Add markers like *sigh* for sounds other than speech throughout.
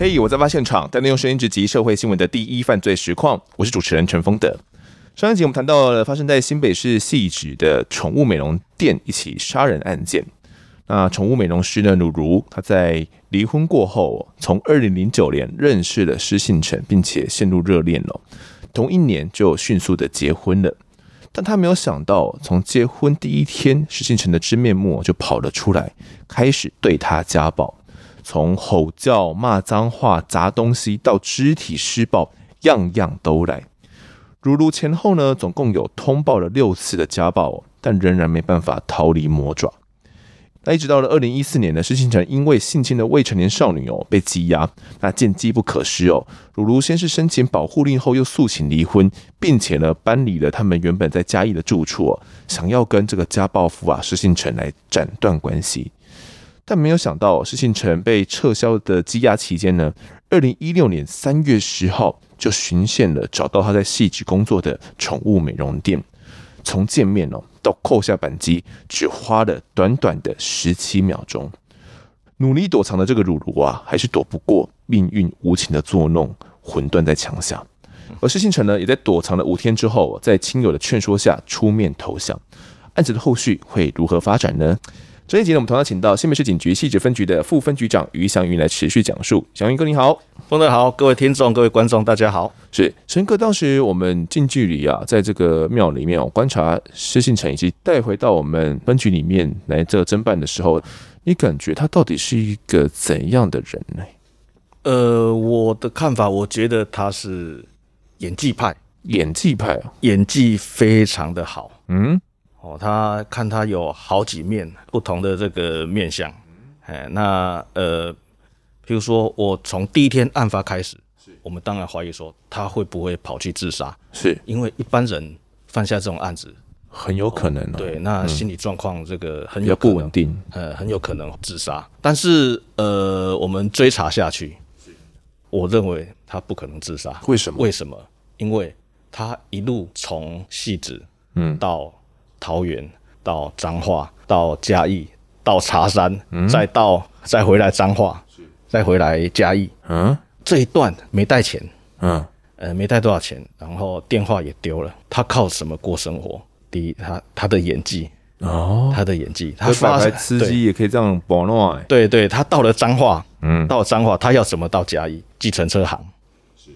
嘿我在发现场，带您用声音直击社会新闻的第一犯罪实况。我是主持人陈丰德。上一集我们谈到了发生在新北市汐止的宠物美容店一起杀人案件。那宠物美容师呢，如如，她在离婚过后，从二零零九年认识了施信成，并且陷入热恋了。同一年就迅速的结婚了。但她没有想到，从结婚第一天，施信成的真面目就跑了出来，开始对她家暴，从吼叫、骂脏话、砸东西到肢体施暴，样样都来。如如前后呢，总共有通报了六次的家暴，但仍然没办法逃离魔爪。那一直到了二零一四年呢，施信成因为性侵了未成年少女哦，被羁押。那见机不可失哦，如如先是申请保护令，后又诉请离婚，并且呢搬离了他们原本在嘉义的住处哦，想要跟这个家暴夫啊施信成来斩断关系。但没有想到，施信成被撤销的羁押期间呢，二零一六年三月十号就巡线了，找到他在汐止工作的宠物美容店。从见面哦到扣下扳机，只花了短短的十七秒钟。努力躲藏的这个如如啊，还是躲不过命运无情的作弄，魂断在墙下。而施信成呢，也在躲藏了五天之后，在亲友的劝说下出面投降。案子的后续会如何发展呢？这一集呢，我们同样请到新北市警局汐止分局的副分局长于祥云来持续讲述。祥云哥，你好。丰德好，各位听众、各位观众，大家好。是祥哥，当时我们近距离啊，在这个庙里面哦，观察施信成，以及带回到我们分局里面来这个侦办的时候，你感觉他到底是一个怎样的人呢？呃，我的看法，我觉得他是演技派，演技派啊，演技非常的好。嗯。哦，他看他有好几面不同的这个面相，哎，那呃，譬如说我从第一天案发开始，是我们当然怀疑说他会不会跑去自杀，是因为一般人犯下这种案子很有可能、哦哦，对，那心理状况这个很有可能不稳定，呃，很有可能自杀。但是呃，我们追查下去，我认为他不可能自杀。为什么？为什么？因为他一路从戏子嗯到。桃园到彰化，到嘉义，到茶山，嗯、再到再回来彰化，再回来嘉义。嗯，这一段没带钱，嗯，呃，没带多少钱，然后电话也丢了。他靠什么过生活？第一，他他的演技哦，他的演技，他发财司机也可以这样保暖。对对，他到了彰化，嗯，到了彰化，他要怎么到嘉义？计程车行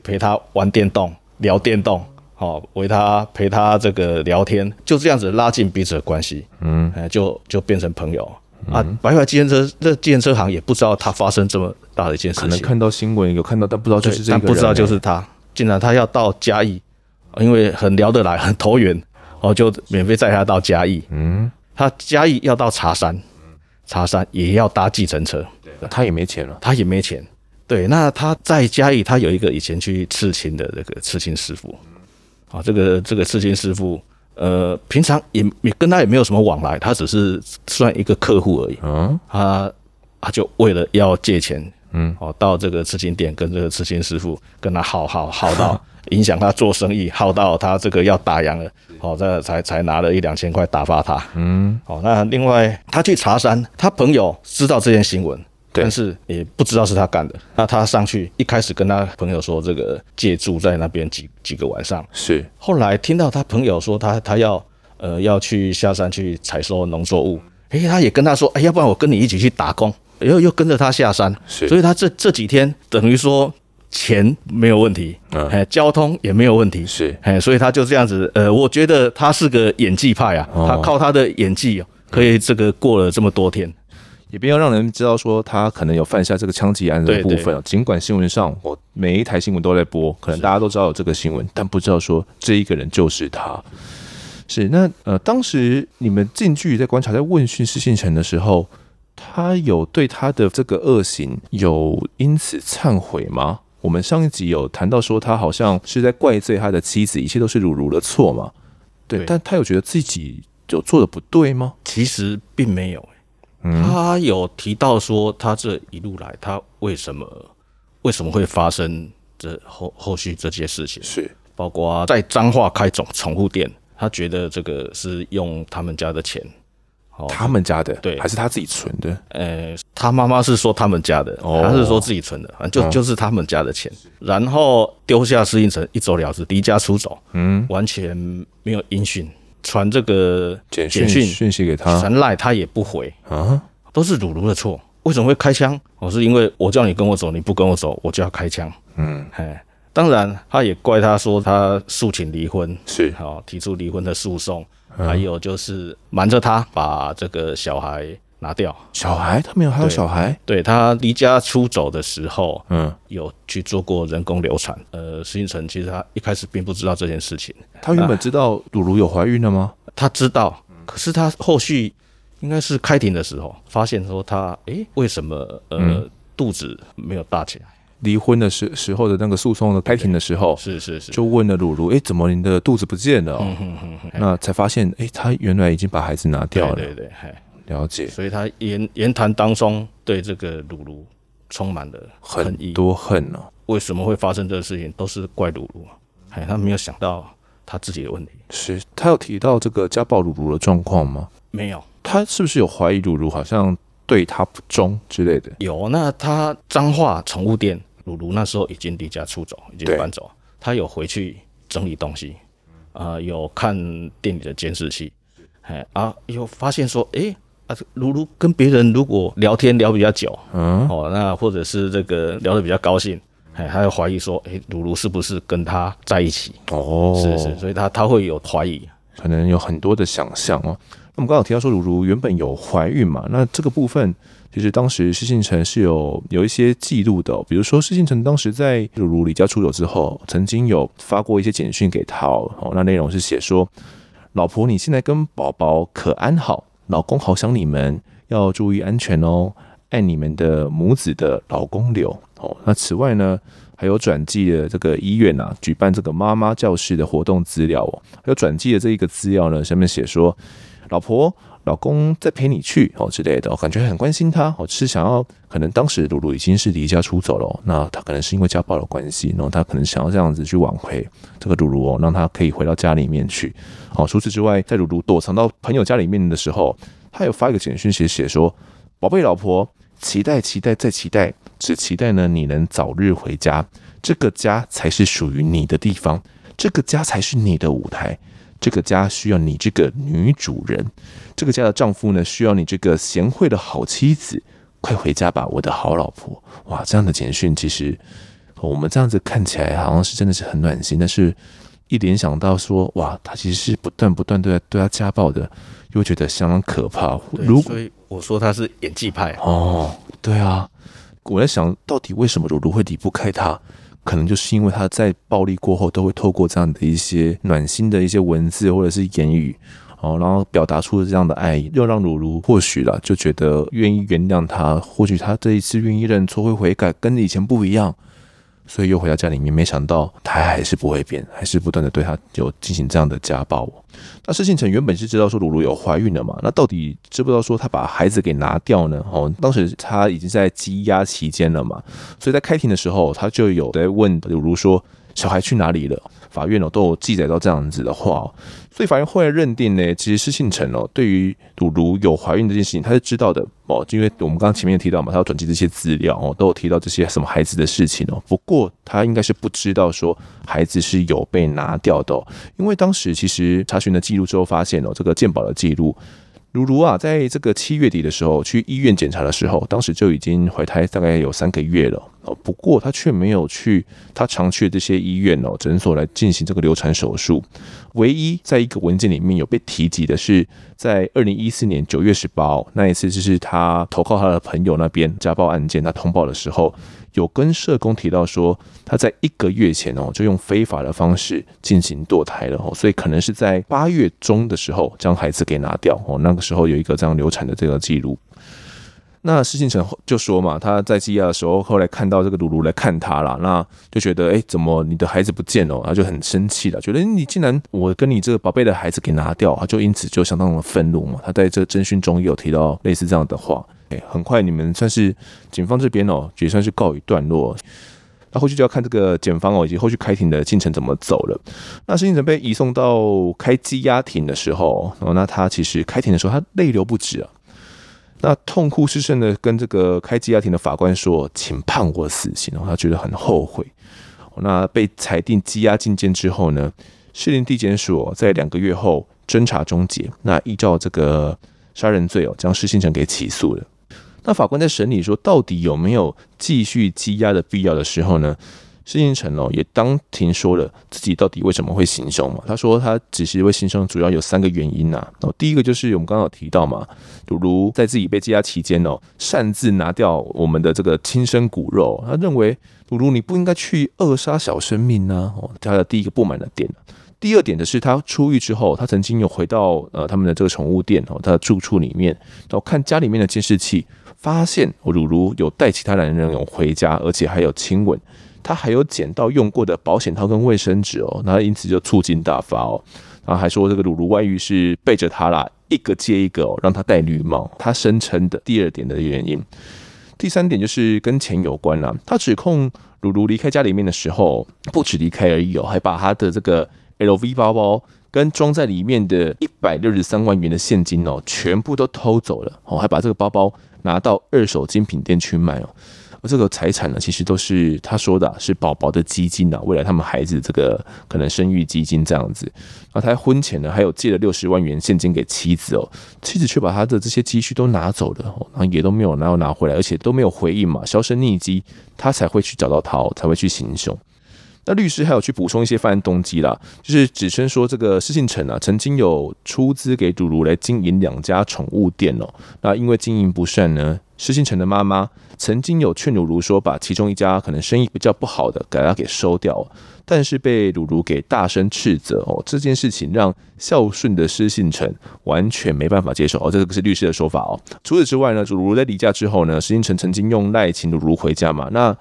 陪他玩电动，聊电动。好，为他陪他这个聊天，就这样子拉近彼此的关系，嗯，就就变成朋友、嗯、啊。白牌计程车，这计程车行也不知道他发生这么大的一件事情，可能看到新闻有看到，但不知道就是这个人，但不知道就是他。竟然他要到嘉义，因为很聊得来，很投缘，哦，就免费载他到嘉义。嗯，他嘉义要到茶山，茶山也要搭计程车，他也没钱了，他也没钱。对，那他在嘉义，他有一个以前去刺青的这个刺青师傅。啊，这个这个刺青师傅，呃，平常也也跟他也没有什么往来，他只是算一个客户而已。嗯，他他就为了要借钱，嗯，哦，到这个刺青店跟这个刺青师傅跟他耗耗耗到 *laughs* 影响他做生意，耗到他这个要打烊了，好，这才才拿了一两千块打发他。嗯，好，那另外他去茶山，他朋友知道这件新闻。但是也不知道是他干的。那他上去一开始跟他朋友说，这个借住在那边几几个晚上。是。后来听到他朋友说他他要呃要去下山去采收农作物，哎，他也跟他说，哎，要不然我跟你一起去打工，又又跟着他下山。是。所以他这这几天等于说钱没有问题，哎，交通也没有问题。是。哎，所以他就这样子。呃，我觉得他是个演技派啊，他靠他的演技可以这个过了这么多天。也不要让人知道说他可能有犯下这个枪击案的部分。尽管新闻上我每一台新闻都在播，可能大家都知道有这个新闻，但不知道说这一个人就是他。是那呃，当时你们近距离在观察、在问讯施信成的时候，他有对他的这个恶行有因此忏悔吗？我们上一集有谈到说他好像是在怪罪他的妻子，一切都是如如的错嘛？对，但他有觉得自己就做的不对吗？其实并没有。他有提到说，他这一路来，他为什么为什么会发生这后后续这些事情？是。包括在彰化开宠宠物店，他觉得这个是用他们家的钱，他们家的？对，还是他自己存的？呃，他妈妈是说他们家的，哦、他是说自己存的，反正就、嗯、就是他们家的钱，然后丢下施庆成一走了之，离家出走，嗯，完全没有音讯，传这个简讯讯息给他，传赖他也不回。啊，都是鲁鲁的错，为什么会开枪？我是因为我叫你跟我走，你不跟我走，我就要开枪，嗯，哎，当然他也怪他说他诉请离婚，是。好提出离婚的诉讼，嗯、还有就是瞒着他把这个小孩。拿掉小孩，他没有还有小孩。对，对他离家出走的时候，嗯，有去做过人工流产。呃，石英成其实他一开始并不知道这件事情。他原本知道鲁鲁有怀孕了吗？他知道，可是他后续应该是开庭的时候发现说他，哎、欸，为什么呃、嗯、肚子没有大起来？离婚的时时候的那个诉讼的开庭的时候，是是是，就问了鲁鲁，哎、欸，怎么你的肚子不见了、哦？嗯哼哼哼那才发现，哎、欸，他原来已经把孩子拿掉了。对对对，了解，所以他言言谈当中对这个鲁鲁充满了很多恨哦。为什么会发生这个事情，都是怪鲁鲁。哎，他没有想到他自己的问题。是他有提到这个家暴鲁鲁的状况吗？没有。他是不是有怀疑鲁鲁好像对他不忠之类的？有。那他彰化宠物店，鲁鲁那时候已经离家出走，已经搬走。他有回去整理东西，啊、呃，有看店里的监视器，哎啊，有发现说，哎、欸。啊，如如跟别人如果聊天聊比较久，嗯，哦，那或者是这个聊得比较高兴，哎，他会怀疑说，哎，如如是不是跟他在一起？哦，是是，所以他他会有怀疑，可能有很多的想象哦。那我们刚刚提到说，如如原本有怀孕嘛，那这个部分其实当时施信成是有有一些记录的，比如说施信成当时在如如离家出走之后，曾经有发过一些简讯给他哦，那内容是写说，老婆，你现在跟宝宝可安好？老公好想你们，要注意安全哦。爱你们的母子的老公流哦。那此外呢，还有转寄的这个医院啊，举办这个妈妈教室的活动资料哦。还有转寄的这一个资料呢，上面写说，老婆、老公再陪你去哦之类的，哦，感觉很关心他哦，是想要可能当时露露已经是离家出走了，那他可能是因为家暴的关系，然后他可能想要这样子去挽回这个露露哦，让他可以回到家里面去。哦，除此之外，在露露躲藏到朋友家里面的时候，他有发一个简讯写写说：“宝贝老婆，期待期待再期待，只期待呢你能早日回家，这个家才是属于你的地方，这个家才是你的舞台，这个家需要你这个女主人，这个家的丈夫呢需要你这个贤惠的好妻子，快回家吧，我的好老婆。”哇，这样的简讯其实我们这样子看起来好像是真的是很暖心，但是。一联想到说，哇，他其实是不断不断对他对他家暴的，又觉得相当可怕。如果所以我说他是演技派哦，对啊，我在想到底为什么鲁鲁会离不开他？可能就是因为他在暴力过后都会透过这样的一些暖心的一些文字或者是言语哦，然后表达出这样的爱意，又让鲁鲁或许了就觉得愿意原谅他，或许他这一次愿意认错会悔改，跟以前不一样。所以又回到家里面，没想到他还是不会变，还是不断的对他有进行这样的家暴。那施信成原本是知道说鲁鲁有怀孕了嘛，那到底知不知道说他把孩子给拿掉呢？哦，当时他已经在羁押期间了嘛，所以在开庭的时候，他就有在问鲁鲁说小孩去哪里了？法院哦都有记载到这样子的话哦。所以法院后来认定呢，其实施庆成哦，对于鲁鲁有怀孕这件事情，他是知道的哦，因为我们刚刚前面提到嘛，他要转寄这些资料哦，都有提到这些什么孩子的事情哦。不过他应该是不知道说孩子是有被拿掉的，因为当时其实查询了记录之后发现哦，这个鉴宝的记录。鲁鲁啊，在这个七月底的时候去医院检查的时候，当时就已经怀胎大概有三个月了哦。不过他却没有去他常去的这些医院哦诊所来进行这个流产手术。唯一在一个文件里面有被提及的是，在二零一四年九月十八那一次，就是他投靠他的朋友那边家暴案件，他通报的时候。有跟社工提到说，他在一个月前哦，就用非法的方式进行堕胎了哦，所以可能是在八月中的时候将孩子给拿掉哦，那个时候有一个这样流产的这个记录。那施庆成就说嘛，他在羁押的时候，后来看到这个鲁鲁来看他了，那就觉得哎，怎么你的孩子不见了？他就很生气了，觉得你竟然我跟你这个宝贝的孩子给拿掉，他就因此就相当的愤怒嘛。他在这个侦讯中也有提到类似这样的话。很快，你们算是警方这边哦，也算是告一段落。那后续就要看这个检方哦，以及后续开庭的进程怎么走了。那施庆成被移送到开羁押庭的时候，哦，那他其实开庭的时候，他泪流不止啊。那痛哭失声的跟这个开羁押庭的法官说：“请判我死刑。”然后他觉得很后悔。那被裁定羁押禁见之后呢，士林地检署在两个月后侦查终结，那依照这个杀人罪哦，将施信成给起诉了。那法官在审理说到底有没有继续羁押的必要的时候呢，施信成哦也当庭说了自己到底为什么会行凶嘛？他说他只是会行凶，主要有三个原因呐。哦，第一个就是我们刚刚有提到嘛，如如在自己被羁押期间哦，擅自拿掉我们的这个亲生骨肉，他认为如如你不应该去扼杀小生命呢。哦，他的第一个不满的点。第二点的是，他出狱之后，他曾经有回到呃他们的这个宠物店哦，他的住处里面，然后看家里面的监视器，发现如如有带其他男人有回家，而且还有亲吻。他还有捡到用过的保险套跟卫生纸哦，那因此就醋劲大发哦，然后还说这个如如外遇是背着他啦，一个接一个哦，让他戴绿帽。他声称的第二点的原因，第三点就是跟钱有关啦。他指控如如离开家里面的时候，不止离开而已哦，还把他的这个 LV 包包跟装在里面的一百六十三万元的现金哦，全部都偷走了哦，还把这个包包拿到二手精品店去卖哦。这个财产呢，其实都是他说的，是宝宝的基金啊，未来他们孩子这个可能生育基金这样子。然后他婚前呢，还有借了六十万元现金给妻子哦，妻子却把他的这些积蓄都拿走了，然后也都没有拿拿回来，而且都没有回应嘛，销声匿迹，他才会去找到他，才会去行凶。那律师还有去补充一些犯案动机啦，就是指称说这个施信成啊，曾经有出资给如如来经营两家宠物店哦，那因为经营不善呢。施信成的妈妈曾经有劝如如说，把其中一家可能生意比较不好的给他给收掉，但是被如如给大声斥责哦。这件事情让孝顺的施信成完全没办法接受哦。这个是律师的说法哦。除此之外呢，如如在离家之后呢，施信成曾经用赖请如如回家嘛。那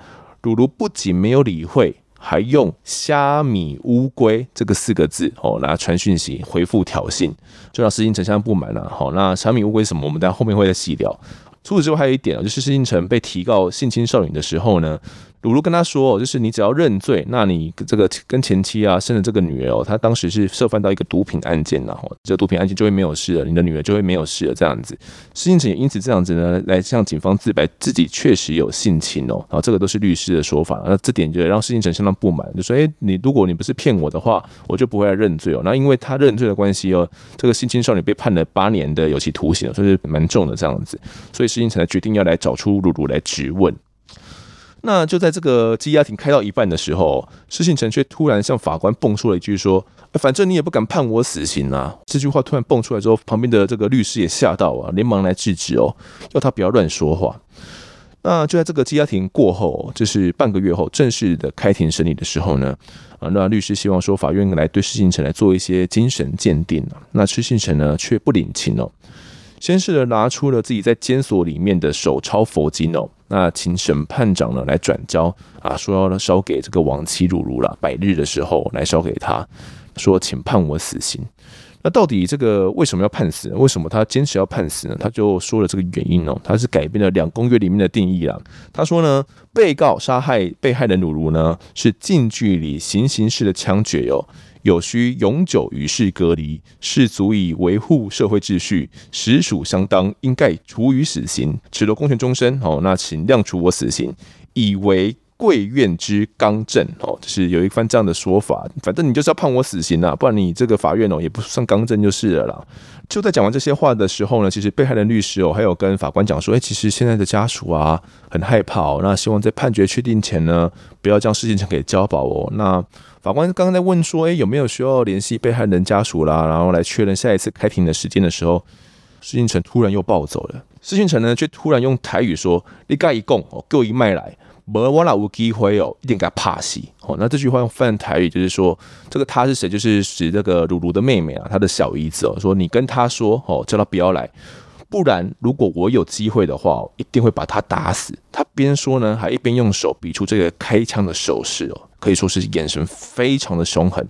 如如不仅没有理会，还用虾米乌龟这个四个字哦来传讯息回复挑衅，就让施金城相当不满了。好，那虾米乌龟什么？我们待后面会再细聊。除此之外，还有一点就是施金城被提告性侵少女的时候呢。如如跟他说，就是你只要认罪，那你这个跟前妻啊生的这个女儿哦，她当时是涉犯到一个毒品案件，然后这个毒品案件就会没有事了，你的女儿就会没有事了，这样子。施信成也因此这样子呢，来向警方自白自己确实有性侵哦，然后这个都是律师的说法，那这点就让施信成相当不满，就说：哎，你如果你不是骗我的话，我就不会来认罪哦。那因为他认罪的关系哦，这个性侵少女被判了八年的有期徒刑，所以是蛮重的这样子，所以施信成决定要来找出如如来质问。那就在这个羁押庭开到一半的时候，施信成却突然向法官蹦出了一句说：“反正你也不敢判我死刑啊！”这句话突然蹦出来之后，旁边的这个律师也吓到啊，连忙来制止哦，要他不要乱说话。那就在这个羁押庭过后，就是半个月后正式的开庭审理的时候呢，啊，那律师希望说法院来对施信成来做一些精神鉴定，那施信成呢却不领情哦。先是的拿出了自己在监所里面的手抄佛经哦，那请审判长呢来转交啊，说要烧给这个亡妻如如了，百日的时候来烧给他，说请判我死刑。那到底这个为什么要判死？为什么他坚持要判死呢？他就说了这个原因哦，他是改变了两公约里面的定义啦。他说呢，被告杀害被害人如如呢，是近距离行刑式的枪决哟。有需永久与世隔离，是足以维护社会秩序，实属相当，应该处以死刑，褫夺公权终身。哦，那请量处我死刑，以为贵院之刚正。哦，就是有一番这样的说法。反正你就是要判我死刑啊，不然你这个法院哦也不算刚正就是了啦。就在讲完这些话的时候呢，其实被害人律师哦还有跟法官讲说，哎，其实现在的家属啊很害怕哦，那希望在判决确定前呢，不要将事情呈给交保哦。那法官刚刚在问说：“诶，有没有需要联系被害人家属啦？然后来确认下一次开庭的时间的时候，施信成突然又暴走了。施信成呢，却突然用台语说：‘你该一供哦，给我一麦来，没我哪有机会哦，一定给他怕死哦。’那这句话用泛台语就是说，这个他是谁？就是指这个如如的妹妹啊，她的小姨子哦。说你跟他说哦，叫他不要来，不然如果我有机会的话，一定会把他打死。他边说呢，还一边用手比出这个开枪的手势哦。”可以说是眼神非常的凶狠。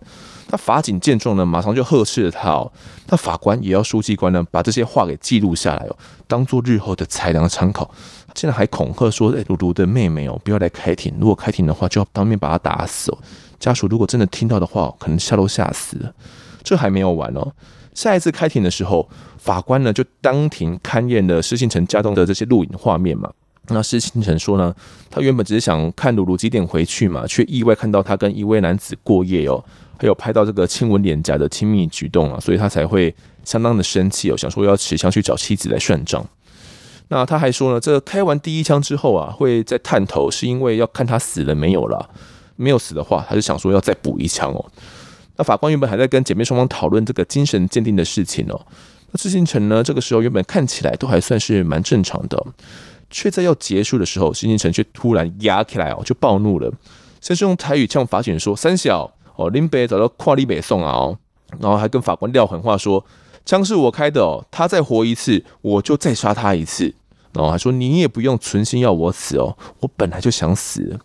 那法警见状呢，马上就呵斥了他哦。那法官也要书记官呢，把这些话给记录下来哦，当做日后的裁量参考。竟然还恐吓说：“哎，如如的妹妹哦，不要来开庭。如果开庭的话，就要当面把他打死哦。家属如果真的听到的话，可能吓都吓死了。”这还没有完哦。下一次开庭的时候，法官呢就当庭勘验了施信成家中的这些录影画面嘛。那施信成说呢，他原本只是想看鲁鲁几点回去嘛，却意外看到他跟一位男子过夜哦，还有拍到这个亲吻脸颊的亲密举动啊，所以他才会相当的生气哦，想说要持枪去找妻子来算账。那他还说呢，这开完第一枪之后啊，会再探头，是因为要看他死了没有了，没有死的话，他就想说要再补一枪哦。那法官原本还在跟姐妹双方讨论这个精神鉴定的事情哦。那施信成呢，这个时候原本看起来都还算是蛮正常的，却在要结束的时候，施信成却突然压起来哦，就暴怒了，先是用台语呛法警说：“三小哦，林北找到跨立北送啊哦。”然后还跟法官撂狠话说：“枪是我开的哦，他再活一次，我就再杀他一次。”然后还说：“你也不用存心要我死哦，我本来就想死。”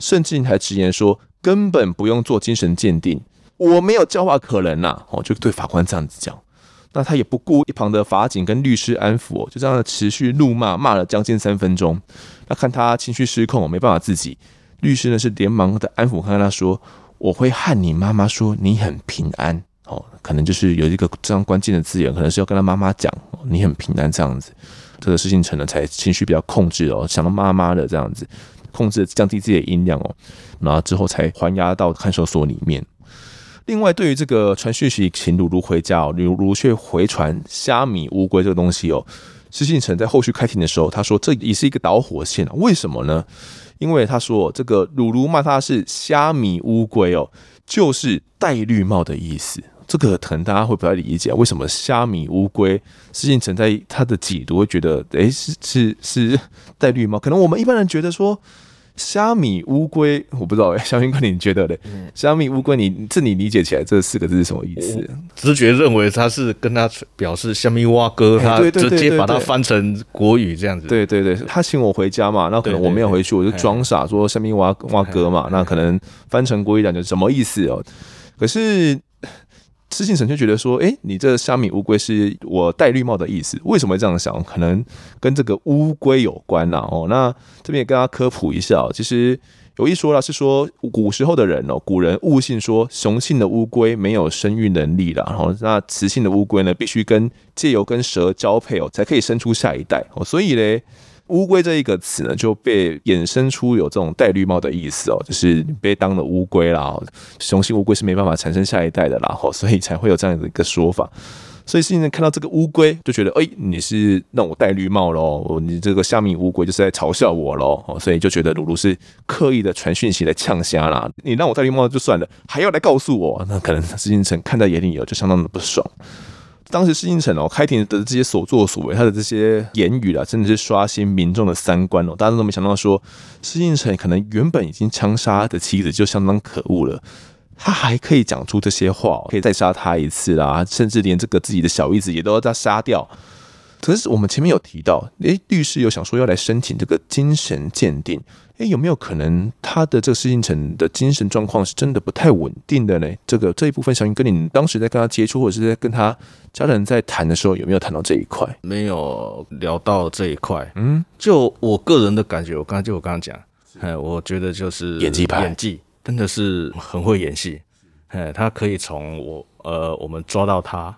甚至还直言说：“根本不用做精神鉴定。”我没有教化可能呐，哦，就对法官这样子讲，那他也不顾一旁的法警跟律师安抚，就这样持续怒骂，骂了将近三分钟。那看他情绪失控，没办法自己，律师呢是连忙的安抚，看他说：“我会和你妈妈说你很平安。”哦，可能就是有一个这样关键的字眼，可能是要跟他妈妈讲你很平安这样子。这个事情成了才情绪比较控制哦，想到妈妈的这样子，控制降低自己的音量哦，然后之后才还押到看守所里面。另外，对于这个传讯息请鲁鲁回家哦，鲁鲁却回传虾米乌龟这个东西哦，施信成在后续开庭的时候，他说这也是一个导火线啊。为什么呢？因为他说这个鲁鲁骂他是虾米乌龟哦，就是戴绿帽的意思。这个可能大家会不太理解，为什么虾米乌龟施信成在他的解读会觉得，诶，是是是戴绿帽？可能我们一般人觉得说。虾米乌龟，*laughs* 我不知道哎，*laughs* 小云哥，你觉得嘞？虾米乌龟，你这你理解起来这四个字是什么意思？直觉认为他是跟他表示虾米蛙哥，他直接把它翻成国语这样子。对对对，他请我回家嘛，那可能我没有回去，我就装傻说虾米蛙蛙哥嘛，那可能翻成国语讲就什么意思哦？可是。私信神就觉得说：“诶，你这虾米乌龟是我戴绿帽的意思？为什么会这样想？可能跟这个乌龟有关呐。哦，那这边也跟大家科普一下，其实有一说啦，是说古时候的人哦，古人误信说雄性的乌龟没有生育能力啦，然后那雌性的乌龟呢，必须跟借由跟蛇交配哦，才可以生出下一代哦，所以嘞。”乌龟这一个词呢，就被衍生出有这种戴绿帽的意思哦，就是被当了乌龟啦。雄性乌龟是没办法产生下一代的啦，所以才会有这样的一个说法。所以现在看到这个乌龟，就觉得哎，你是让我戴绿帽喽？你这个虾米乌龟就是在嘲笑我喽？所以就觉得鲁鲁是刻意的传讯息来呛虾啦。你让我戴绿帽就算了，还要来告诉我，那可能施信成看在眼里有，就相当的不爽。当时施信成哦，开庭的这些所作所为，他的这些言语啊，真的是刷新民众的三观哦。大家都没想到说，施信成可能原本已经枪杀的妻子就相当可恶了，他还可以讲出这些话，可以再杀他一次啦，甚至连这个自己的小姨子也都要再杀掉。可是我们前面有提到，诶，律师有想说要来申请这个精神鉴定，诶，有没有可能他的这个施信成的精神状况是真的不太稳定的呢？这个这一部分，小云跟你当时在跟他接触，或者是在跟他家人在谈的时候，有没有谈到这一块？没有聊到这一块。嗯，就我个人的感觉，我刚才就我刚刚讲，哎，我觉得就是演技派，演技真的是很会演戏。哎，他可以从我呃，我们抓到他。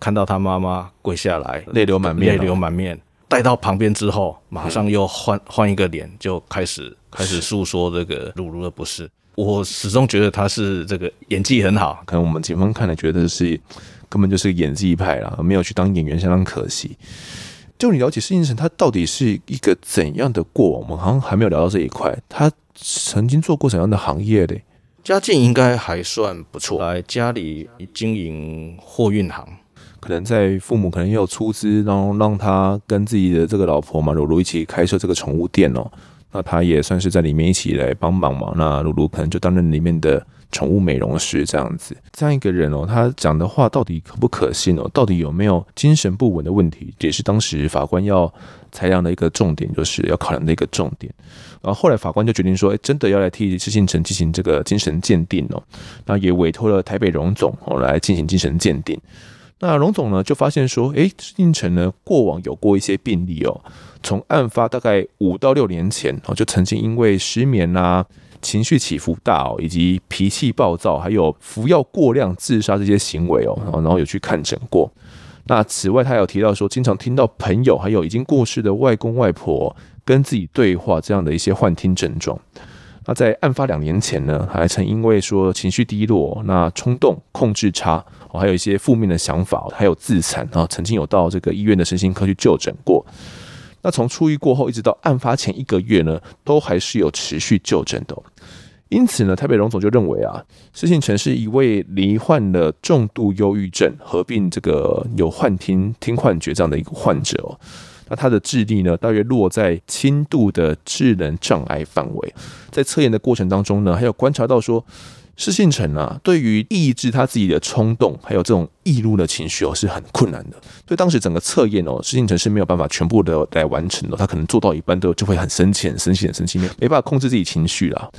看到他妈妈跪下来，泪流满面，泪流满面。带到旁边之后，马上又换换一个脸，就开始开始诉说这个鲁鲁的不是。我始终觉得他是这个演技很好，可能我们警方看来觉得是根本就是演技派啦，没有去当演员相当可惜。就你了解施信成他到底是一个怎样的过往？我们好像还没有聊到这一块。他曾经做过怎样的行业嘞？家境应该还算不错，来家里经营货运行。可能在父母可能也有出资，然后让他跟自己的这个老婆嘛，鲁鲁一起开设这个宠物店哦。那他也算是在里面一起来帮忙嘛。那鲁鲁可能就担任里面的宠物美容师这样子。这样一个人哦，他讲的话到底可不可信哦？到底有没有精神不稳的问题？也是当时法官要裁量的一个重点，就是要考量的一个重点。然后后来法官就决定说，哎，真的要来替施信成进行这个精神鉴定哦。那也委托了台北荣总哦来进行精神鉴定。那荣总呢就发现说，诶，施信成呢过往有过一些病例哦，从案发大概五到六年前哦，就曾经因为失眠啊、情绪起伏大哦，以及脾气暴躁，还有服药过量自杀这些行为哦，然后有去看诊过。那此外，他有提到说，经常听到朋友还有已经过世的外公外婆跟自己对话这样的一些幻听症状。那在案发两年前呢，还曾因为说情绪低落、那冲动、控制差，还有一些负面的想法，还有自残啊，曾经有到这个医院的身心科去就诊过。那从出狱过后，一直到案发前一个月呢，都还是有持续就诊的。因此呢，台北荣总就认为啊，施信成是一位罹患了重度忧郁症，合并这个有幻听、听幻觉这样的一个患者。那他的智力呢，大约落在轻度的智能障碍范围。在测验的过程当中呢，还有观察到说，施信成啊，对于抑制他自己的冲动，还有这种易怒的情绪哦，是很困难的。所以当时整个测验哦，施信成是没有办法全部的来完成的。他可能做到一半都就会很生气、很生气、很生气，没办法控制自己情绪啦。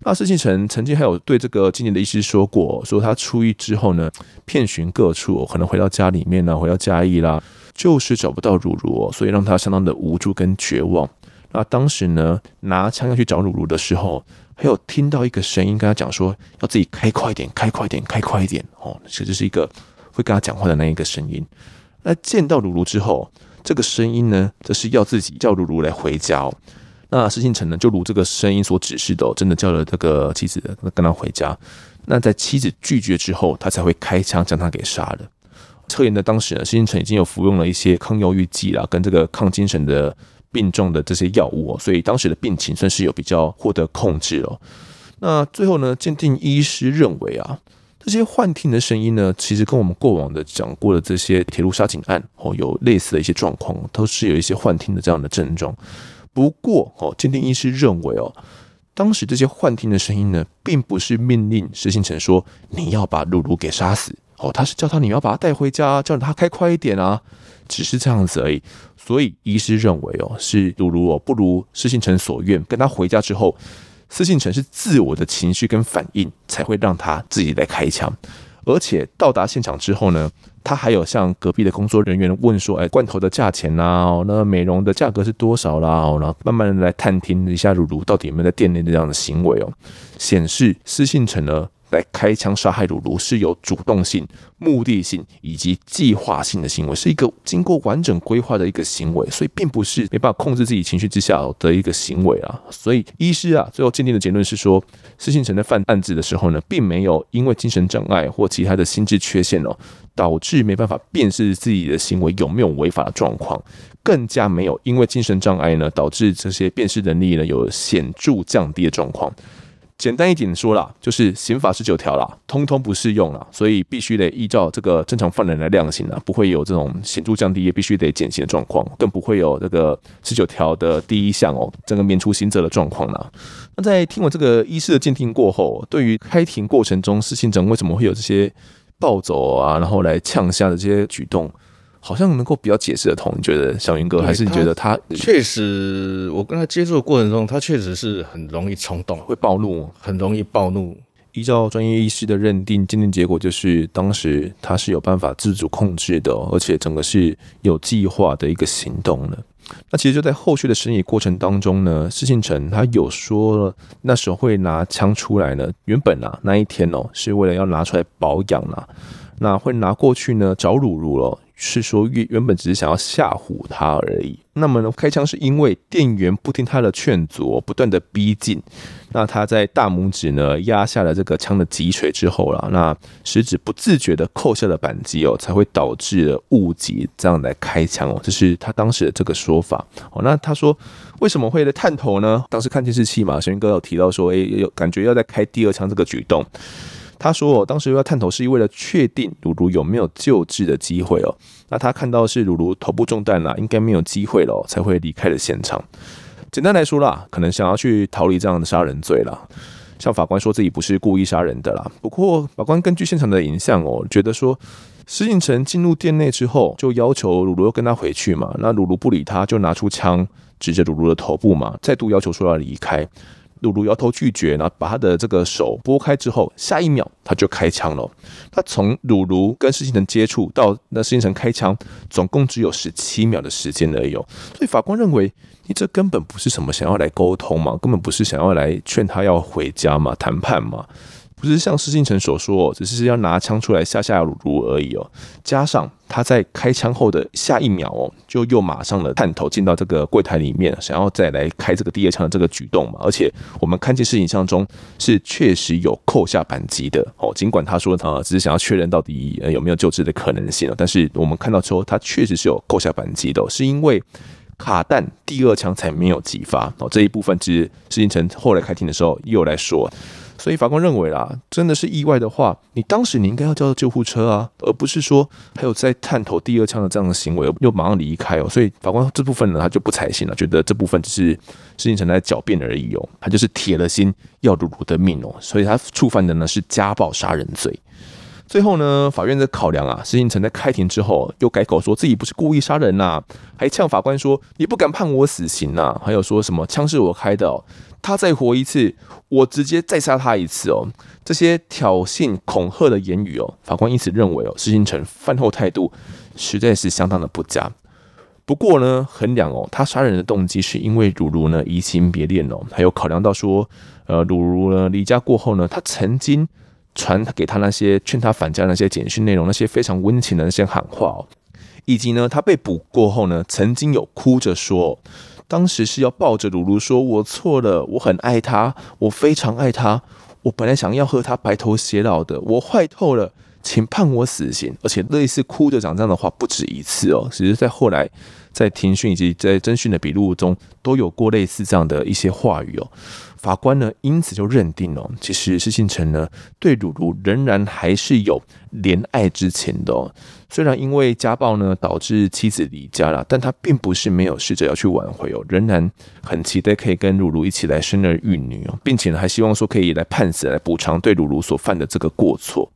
那施信成曾经还有对这个今年的医师说过，说他出狱之后呢，遍寻各处，可能回到家里面呢，回到嘉义啦，就是找不到茹茹，所以让他相当的无助跟绝望。那当时呢，拿枪要去找茹茹的时候，还有听到一个声音跟他讲说，要自己开快点，开快点，开快一点哦，其实是一个会跟他讲话的那一个声音。那见到茹茹之后，这个声音呢，则是要自己叫茹茹来回家哦。那施信成呢，就如这个声音所指示的，真的叫了这个妻子跟他回家。那在妻子拒绝之后，他才会开枪将他给杀了。测验的当时呢，施信成已经有服用了一些抗忧郁剂啦，跟这个抗精神的病重的这些药物哦，所以当时的病情算是有比较获得控制了。那最后呢，鉴定医师认为啊，这些幻听的声音呢，其实跟我们过往的讲过的这些铁路杀警案哦，有类似的一些状况，都是有一些幻听的这样的症状。不过，哦，鉴定医师认为，哦，当时这些幻听的声音呢，并不是命令施信成说你要把露露给杀死，哦，他是叫他你要把他带回家，叫他开快一点啊，只是这样子而已。所以，医师认为，哦，是如如哦，不如施信成所愿，跟他回家之后，施信成是自我的情绪跟反应，才会让他自己来开枪。而且到达现场之后呢，他还有向隔壁的工作人员问说：“哎，罐头的价钱啦，那美容的价格是多少啦？”然后慢慢的来探听一下如如到底有没有在店内的这样的行为哦，显示施信成呢。来开枪杀害鲁鲁是有主动性、目的性以及计划性的行为，是一个经过完整规划的一个行为，所以并不是没办法控制自己情绪之下的一个行为啊。所以医师啊，最后鉴定的结论是说，施信成在犯案子的时候呢，并没有因为精神障碍或其他的心智缺陷哦，导致没办法辨识自己的行为有没有违法的状况，更加没有因为精神障碍呢，导致这些辨识能力呢有显著降低的状况。简单一点说啦，就是刑法十九条啦，通通不适用啦，所以必须得依照这个正常犯人来量刑啦，不会有这种显著降低，也必须得减刑的状况，更不会有这个十九条的第一项哦，这个免除刑责的状况啦。那在听完这个医师的鉴定过后，对于开庭过程中施信成为什么会有这些暴走啊，然后来呛下的这些举动？好像能够比较解释得通，你觉得小云哥还是你觉得他确实？我跟他接触的过程中，他确实是很容易冲动，会暴怒，很容易暴怒。依照专业医师的认定，鉴定结果就是当时他是有办法自主控制的，而且整个是有计划的一个行动的。那其实就在后续的审理过程当中呢，施信成他有说了，那时候会拿枪出来呢，原本啊那一天哦是为了要拿出来保养啦，那会拿过去呢找鲁鲁了。是说原原本只是想要吓唬他而已。那么呢，开枪是因为店员不听他的劝阻，不断的逼近。那他在大拇指呢压下了这个枪的击锤之后了，那食指不自觉的扣下了扳机哦，才会导致了误击这样来开枪哦。这是他当时的这个说法哦。那他说为什么会来探头呢？当时看电视器嘛，小云哥有提到说，哎，有感觉要再开第二枪这个举动。他说：“哦，当时要探头是为了确定茹茹有没有救治的机会哦。那他看到是茹茹头部中弹了，应该没有机会了，才会离开了现场。简单来说啦，可能想要去逃离这样的杀人罪啦。向法官说自己不是故意杀人的啦。不过法官根据现场的影像哦，觉得说施信成进入店内之后，就要求茹茹要跟他回去嘛。那茹茹不理他，就拿出枪指着茹茹的头部嘛，再度要求说要离开。”鲁鲁摇头拒绝，然后把他的这个手拨开之后，下一秒他就开枪了。他从鲁鲁跟施星城接触到那施星城开枪，总共只有十七秒的时间而已。所以法官认为，你这根本不是什么想要来沟通嘛，根本不是想要来劝他要回家嘛，谈判嘛。不是像施信成所说，只是要拿枪出来吓吓鲁鲁而已哦。加上他在开枪后的下一秒哦，就又马上了探头进到这个柜台里面，想要再来开这个第二枪的这个举动嘛。而且我们看见视影像中是确实有扣下扳机的哦。尽管他说啊，只是想要确认到底有没有救治的可能性，但是我们看到之后，他确实是有扣下扳机的，是因为卡弹第二枪才没有击发哦。这一部分其实施信成后来开庭的时候又来说。所以法官认为啦，真的是意外的话，你当时你应该要叫救护车啊，而不是说还有在探头第二枪的这样的行为，又马上离开哦。所以法官这部分呢，他就不采信了，觉得这部分只是施信成在狡辩而已哦，他就是铁了心要鲁鲁的命哦，所以他触犯的呢是家暴杀人罪。最后呢，法院的考量啊，施信成在开庭之后又改口说自己不是故意杀人呐，还呛法官说你不敢判我死刑呐，还有说什么枪是我开的哦。他再活一次，我直接再杀他一次哦！这些挑衅恐吓的言语哦，法官因此认为哦，施信成犯后态度实在是相当的不佳。不过呢，衡量哦，他杀人的动机是因为鲁如呢移情别恋哦，还有考量到说，呃，鲁如呢离家过后呢，他曾经传给他那些劝他返家那些简讯内容，那些非常温情的那些喊话哦，以及呢，他被捕过后呢，曾经有哭着说。当时是要抱着鲁鲁说：“我错了，我很爱他，我非常爱他。我本来想要和他白头偕老的，我坏透了，请判我死刑。”而且类似哭着讲这样的话不止一次哦，只是在后来在庭讯以及在侦讯的笔录中都有过类似这样的一些话语哦。法官呢，因此就认定哦，其实施信成呢对鲁鲁仍然还是有怜爱之情的哦。虽然因为家暴呢导致妻子离家了，但他并不是没有试着要去挽回哦，仍然很期待可以跟鲁鲁一起来生儿育女哦，并且呢还希望说可以来判死来补偿对鲁鲁所犯的这个过错。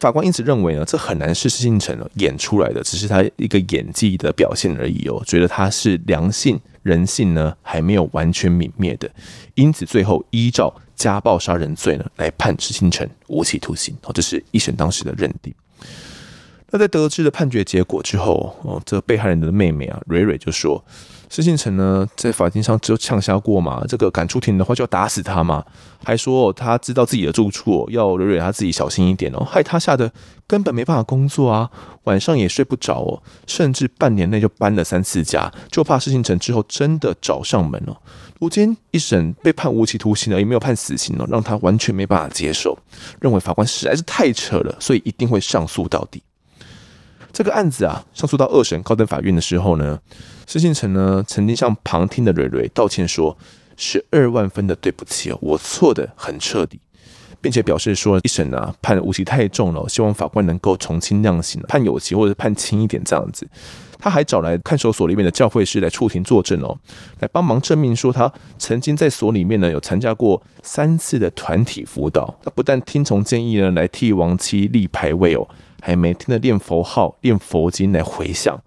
法官因此认为呢，这很难是施信成演出来的，只是他一个演技的表现而已哦，觉得他是良性人性呢还没有完全泯灭的，因此最后依照家暴杀人罪呢来判施信成无期徒刑哦，这是一审当时的认定。那在得知了判决结果之后，哦，这被害人的妹妹啊，蕊蕊就说：“施信成呢，在法庭上只有呛瞎过嘛，这个赶出庭的话就要打死他嘛，还说他知道自己的住处，要蕊蕊他自己小心一点哦，害他吓得根本没办法工作啊，晚上也睡不着哦，甚至半年内就搬了三次家，就怕施信成之后真的找上门哦。如今一审被判无期徒刑了，也没有判死刑哦，让他完全没办法接受，认为法官实在是太扯了，所以一定会上诉到底。”这个案子啊，上诉到二审高等法院的时候呢，施信成呢曾经向旁听的蕊蕊道歉说：“十二万分的对不起哦，我错得很彻底，并且表示说一审啊判无期太重了，希望法官能够从轻量刑，判有期或者判轻一点这样子。”他还找来看守所里面的教会师来出庭作证哦，来帮忙证明说他曾经在所里面呢有参加过三次的团体辅导，他不但听从建议呢来替亡妻立牌位哦。还每天的念佛号、念佛经来回向。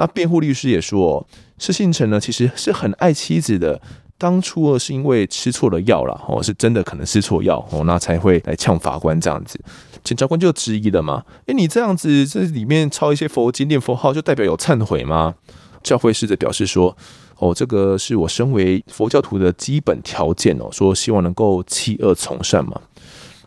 那辩护律师也说，施信成呢其实是很爱妻子的，当初是因为吃错了药了哦，是真的可能吃错药哦，那才会来呛法官这样子。检察官就质疑了嘛，诶，你这样子这里面抄一些佛经、念佛号，就代表有忏悔吗？教会师则表示说，哦，这个是我身为佛教徒的基本条件哦，说希望能够弃恶从善嘛。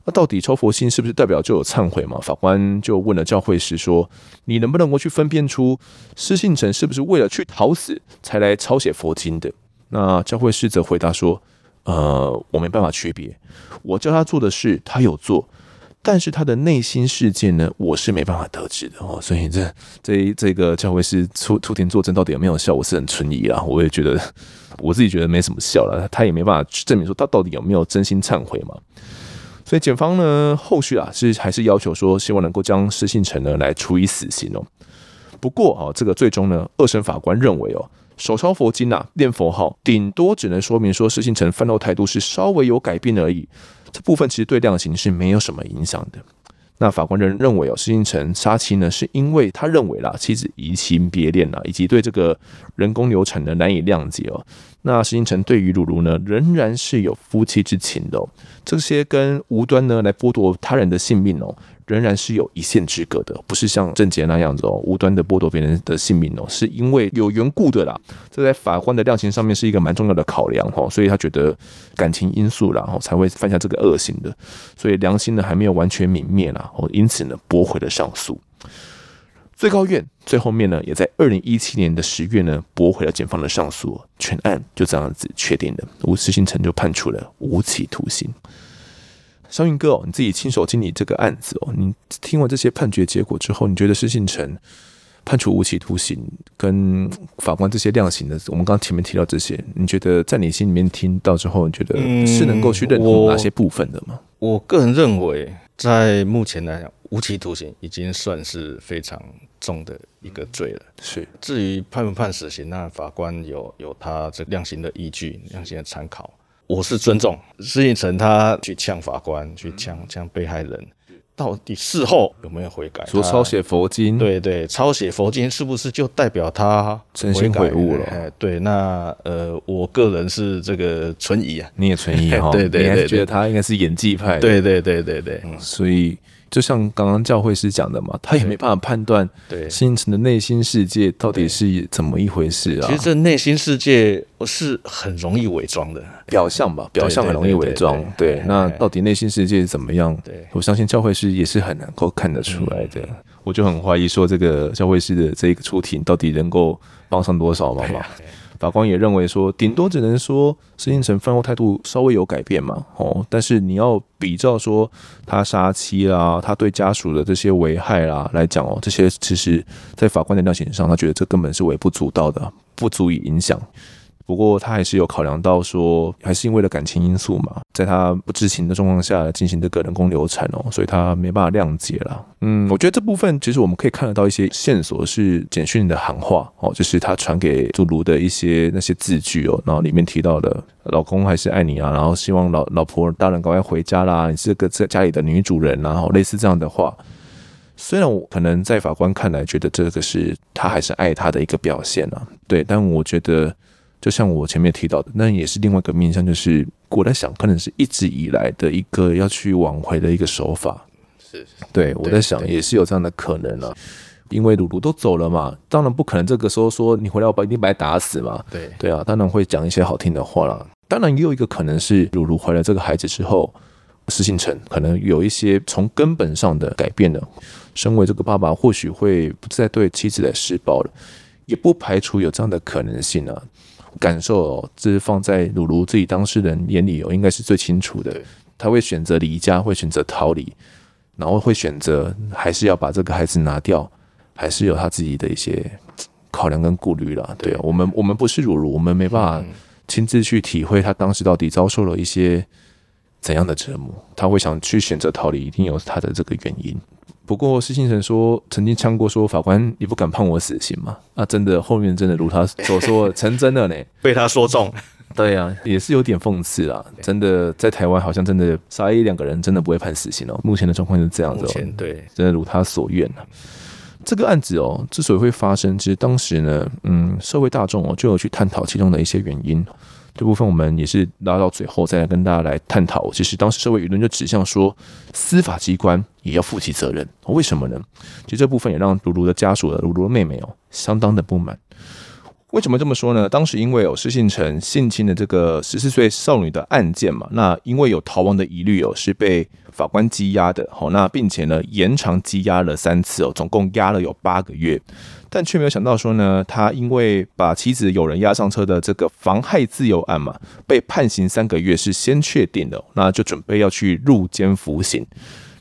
那到底抄佛经是不是代表就有忏悔嘛？法官就问了教会师说：“你能不能够去分辨出施信成是不是为了去讨死才来抄写佛经的？”那教会师则回答说：“呃，我没办法区别。我叫他做的事，他有做，但是他的内心世界呢，我是没办法得知的哦。所以这这这个教会师出出庭作证到底有没有效，我是很存疑啊。我也觉得我自己觉得没什么效了，他也没办法去证明说他到底有没有真心忏悔嘛。”所以检方呢，后续啊是还是要求说，希望能够将施信成呢来处以死刑哦。不过啊，这个最终呢，二审法官认为哦，手抄佛经啊，念佛号，顶多只能说明说施信成犯后态度是稍微有改变而已，这部分其实对量刑是没有什么影响的。那法官人认为哦，施金城杀妻呢，是因为他认为啦，妻子移情别恋啦，以及对这个人工流产呢难以谅解哦。那施金城对于鲁鲁呢，仍然是有夫妻之情的哦。这些跟无端呢来剥夺他人的性命哦。仍然是有一线之隔的，不是像郑捷那样子哦，无端的剥夺别人的性命哦，是因为有缘故的啦。这在法官的量刑上面是一个蛮重要的考量哈，所以他觉得感情因素，然后才会犯下这个恶行的，所以良心呢还没有完全泯灭啦，哦，因此呢驳回了上诉。最高院最后面呢，也在二零一七年的十月呢驳回了检方的上诉，全案就这样子确定了，吴施信成就判处了无期徒刑。萧云哥哦，你自己亲手经历这个案子哦，你听完这些判决结果之后，你觉得施信成判处无期徒刑，跟法官这些量刑的，我们刚刚前面提到这些，你觉得在你心里面听到之后，你觉得是能够去认同哪些部分的吗？嗯、我，我个人认为，在目前来讲，无期徒刑已经算是非常重的一个罪了。是，至于判不判死刑，那法官有有他这量刑的依据，量刑的参考。我是尊重施应成，他去呛法官，去呛呛被害人，到底事后有没有悔改？说抄写佛经，对对，抄写佛经是不是就代表他真心悔悟了？哎，对，那呃，我个人是这个存疑啊，你也存疑 *laughs* 哈？对对对，觉得他应该是演技派，对对对对对，嗯，所以。就像刚刚教会师讲的嘛，他也没办法判断施信成的内心世界到底是怎么一回事啊。其实这内心世界是很容易伪装的，表象吧，表象很容易伪装。对，那到底内心世界怎么样？对，我相信教会师也是很能够看得出来的。我就很怀疑说，这个教会师的这个出庭到底能够帮上多少忙嘛？法官也认为说，顶多只能说施进成犯后态度稍微有改变嘛，哦，但是你要比照说他杀妻啦，他对家属的这些危害啦来讲哦，这些其实在法官的量刑上，他觉得这根本是微不足道的，不足以影响。不过他还是有考量到说，还是因为了感情因素嘛，在他不知情的状况下进行这个人工流产哦，所以他没办法谅解了。嗯，我觉得这部分其实我们可以看得到一些线索，是简讯的喊话哦，就是他传给朱卢的一些那些字句哦，然后里面提到的老公还是爱你啊，然后希望老老婆大人赶快回家啦，你是个在家里的女主人，然后类似这样的话。虽然我可能在法官看来觉得这个是他还是爱他的一个表现啊，对，但我觉得。就像我前面提到的，那也是另外一个面向，就是我在想，可能是一直以来的一个要去挽回的一个手法。是，是，对，我在想也是有这样的可能了，因为鲁鲁都走了嘛，当然不可能这个时候说你回来我把一定把你打死嘛。对，对啊，当然会讲一些好听的话了。当然也有一个可能是鲁鲁怀了这个孩子之后，施信成可能有一些从根本上的改变了，身为这个爸爸或许会不再对妻子来施暴了，也不排除有这样的可能性啊。感受哦，这是放在鲁鲁自己当事人眼里哦，应该是最清楚的。他会选择离家，会选择逃离，然后会选择还是要把这个孩子拿掉，还是有他自己的一些考量跟顾虑了。对啊，我们我们不是鲁鲁，我们没办法亲自去体会他当时到底遭受了一些怎样的折磨。他会想去选择逃离，一定有他的这个原因。不过施信成说曾经呛过说，法官你不敢判我死刑吗？啊，真的后面真的如他所 *laughs* 说成真了呢，被他说中。对呀、啊，也是有点讽刺啊。真的在台湾好像真的杀一两个人真的不会判死刑哦。目前的状况是这样子哦，对，真的如他所愿啊。这个案子哦，之所以会发生，其实当时呢，嗯，社会大众哦就有去探讨其中的一些原因。这部分我们也是拉到最后再来跟大家来探讨。其实当时社会舆论就指向说，司法机关也要负起责任。为什么呢？其实这部分也让卢卢的家属的鲁鲁的妹妹哦，相当的不满。为什么这么说呢？当时因为有施信成性侵的这个十四岁少女的案件嘛，那因为有逃亡的疑虑哦，是被法官羁押的。好，那并且呢延长羁押了三次哦，总共押了有八个月，但却没有想到说呢，他因为把妻子有人押上车的这个妨害自由案嘛，被判刑三个月是先确定的，那就准备要去入监服刑。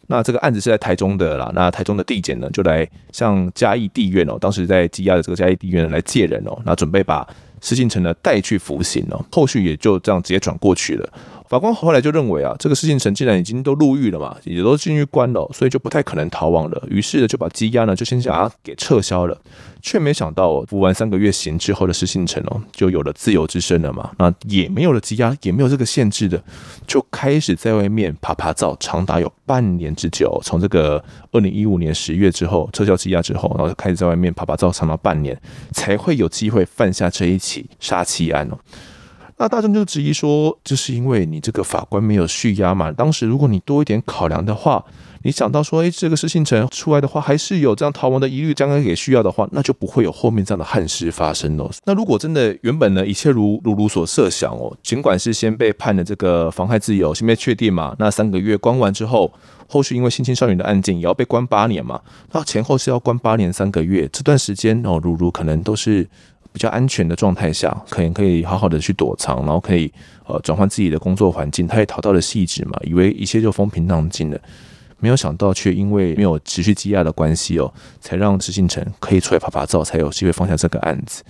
那这个案子是在台中的啦，那台中的地检呢，就来向嘉义地院哦，当时在羁押的这个嘉义地院来借人哦，那准备把施信成呢带去服刑哦，后续也就这样直接转过去了。法官后来就认为啊，这个施信成既然已经都入狱了嘛，也都进狱关了，所以就不太可能逃亡了。于是呢，就把羁押呢就先把它给撤销了。却没想到哦，服完三个月刑之后的施信成哦，就有了自由之身了嘛。那也没有了羁押，也没有这个限制的，就开始在外面趴趴走，长达有半年之久。从这个二零一五年十月之后撤销羁押之后，然后就开始在外面趴趴走，长达半年，才会有机会犯下这一起杀妻案哦。那大众就质疑说，就是因为你这个法官没有续押嘛。当时如果你多一点考量的话，你想到说，诶，这个施信成出来的话，还是有这样逃亡的疑虑，将来给续押的话，那就不会有后面这样的憾事发生哦。那如果真的原本呢，一切如如如所设想哦，尽管是先被判的这个妨害自由，先被确定嘛，那三个月关完之后，后续因为性侵少女的案件也要被关八年嘛，那前后是要关八年三个月，这段时间哦，如如可能都是。比较安全的状态下，可能可以好好的去躲藏，然后可以呃转换自己的工作环境。他也逃到了细致嘛，以为一切就风平浪静了，没有想到却因为没有持续积压的关系哦，才让施信成可以出来发发照，才有机会放下这个案子。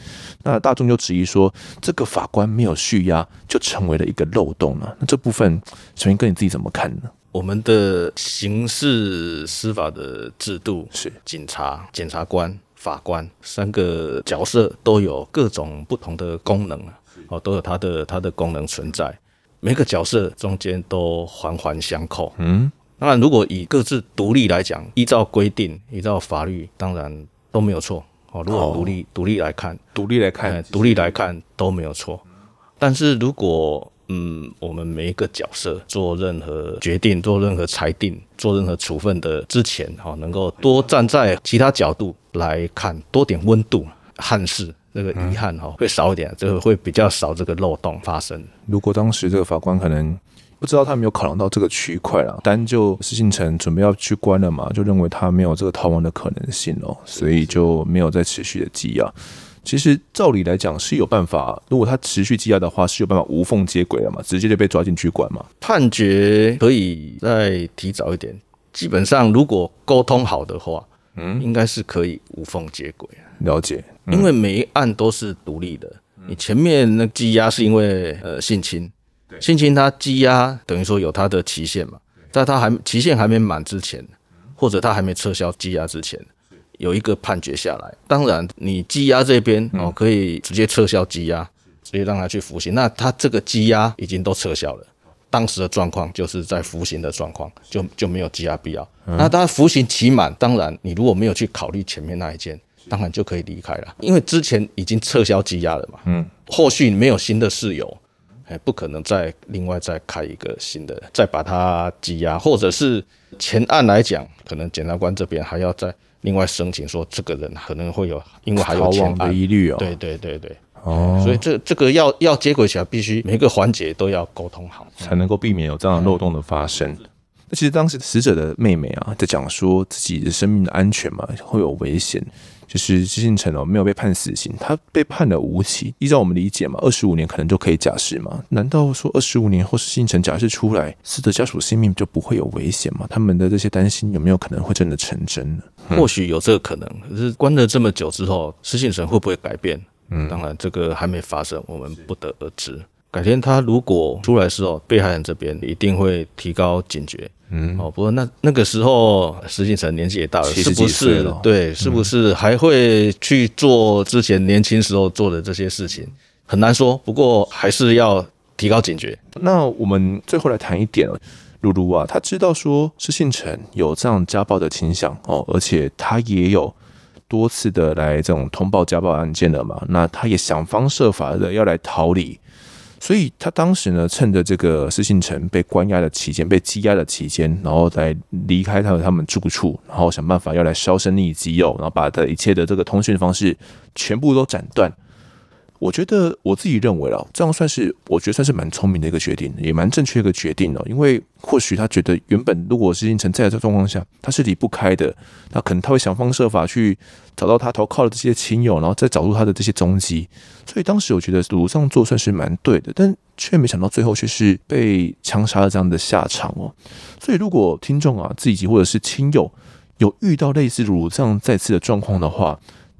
那大众就质疑说，这个法官没有续押，就成为了一个漏洞了。那这部分，陈明哥你自己怎么看呢？我们的刑事司法的制度是警察、检察官。法官三个角色都有各种不同的功能哦，都有它的它的功能存在。每个角色中间都环环相扣。嗯，当然，如果以各自独立来讲，依照规定，依照法律，当然都没有错哦。如果独立独立来看，独立来看，独立来看都没有错。但是如果嗯，我们每一个角色做任何决定、做任何裁定、做任何处分的之前，哈，能够多站在其他角度来看，多点温度，憾事那个遗憾哈会少一点，这个会比较少这个漏洞发生。如果当时这个法官可能不知道他没有考量到这个区块了，单就施信成准备要去关了嘛，就认为他没有这个逃亡的可能性哦，所以就没有再持续的羁押。其实照理来讲是有办法，如果他持续羁押的话，是有办法无缝接轨的嘛，直接就被抓进去管嘛。判决可以再提早一点，基本上如果沟通好的话，嗯，应该是可以无缝接轨。了解，嗯，因为每一案都是独立的，你前面那羁押是因为呃性侵，性侵他羁押等于说有他的期限嘛，在他还期限还没满之前，或者他还没撤销羁押之前。有一个判决下来，当然你羁押这边哦，可以直接撤销羁押，直接让他去服刑。那他这个羁押已经都撤销了，当时的状况就是在服刑的状况，就就没有羁押必要。那他服刑期满，当然你如果没有去考虑前面那一件，当然就可以离开了，因为之前已经撤销羁押了嘛。嗯，后续没有新的事由，哎，不可能再另外再开一个新的，再把它羁押，或者是前案来讲，可能检察官这边还要再。另外申请说，这个人可能会有，因为还有前案的疑虑哦。对对对对，哦，所以这这个要要接轨起来，必须每个环节都要沟通好，才能够避免有这样的漏洞的发生。那其实当时死者的妹妹啊，在讲说自己的生命的安全嘛，会有危险。就是施信成哦，没有被判死刑，他被判了无期。依照我们理解嘛，二十五年可能就可以假释嘛？难道说二十五年后施信成假释出来，死者家属性命就不会有危险吗？他们的这些担心有没有可能会真的成真呢？嗯、或许有这个可能，可是关了这么久之后，施信成会不会改变？嗯，当然这个还没发生，我们不得而知。改天他如果出来的时候，被害人这边一定会提高警觉。嗯，哦，不过那那个时候石信成年纪也大了，是不是？对，是不是还会去做之前年轻时候做的这些事情？很难说。不过还是要提高警觉。那我们最后来谈一点，露露啊，他知道说施信成有这样家暴的倾向哦，而且他也有多次的来这种通报家暴案件了嘛，那他也想方设法的要来逃离。所以他当时呢，趁着这个施信成被关押的期间，被羁押的期间，然后来离开他的他们住处，然后想办法要来销声匿迹哦，然后把他一切的这个通讯方式全部都斩断。我觉得我自己认为啊，这样算是我觉得算是蛮聪明的一个决定，也蛮正确一个决定哦。因为或许他觉得原本如果施信成在这状况下，他是离不开的，那可能他会想方设法去找到他投靠的这些亲友，然后再找出他的这些踪迹。所以当时我觉得如这样做算是蛮对的，但却没想到最后却是被枪杀了这样的下场哦。所以如果听众啊自己或者是亲友有遇到类似如这样再次的状况的话，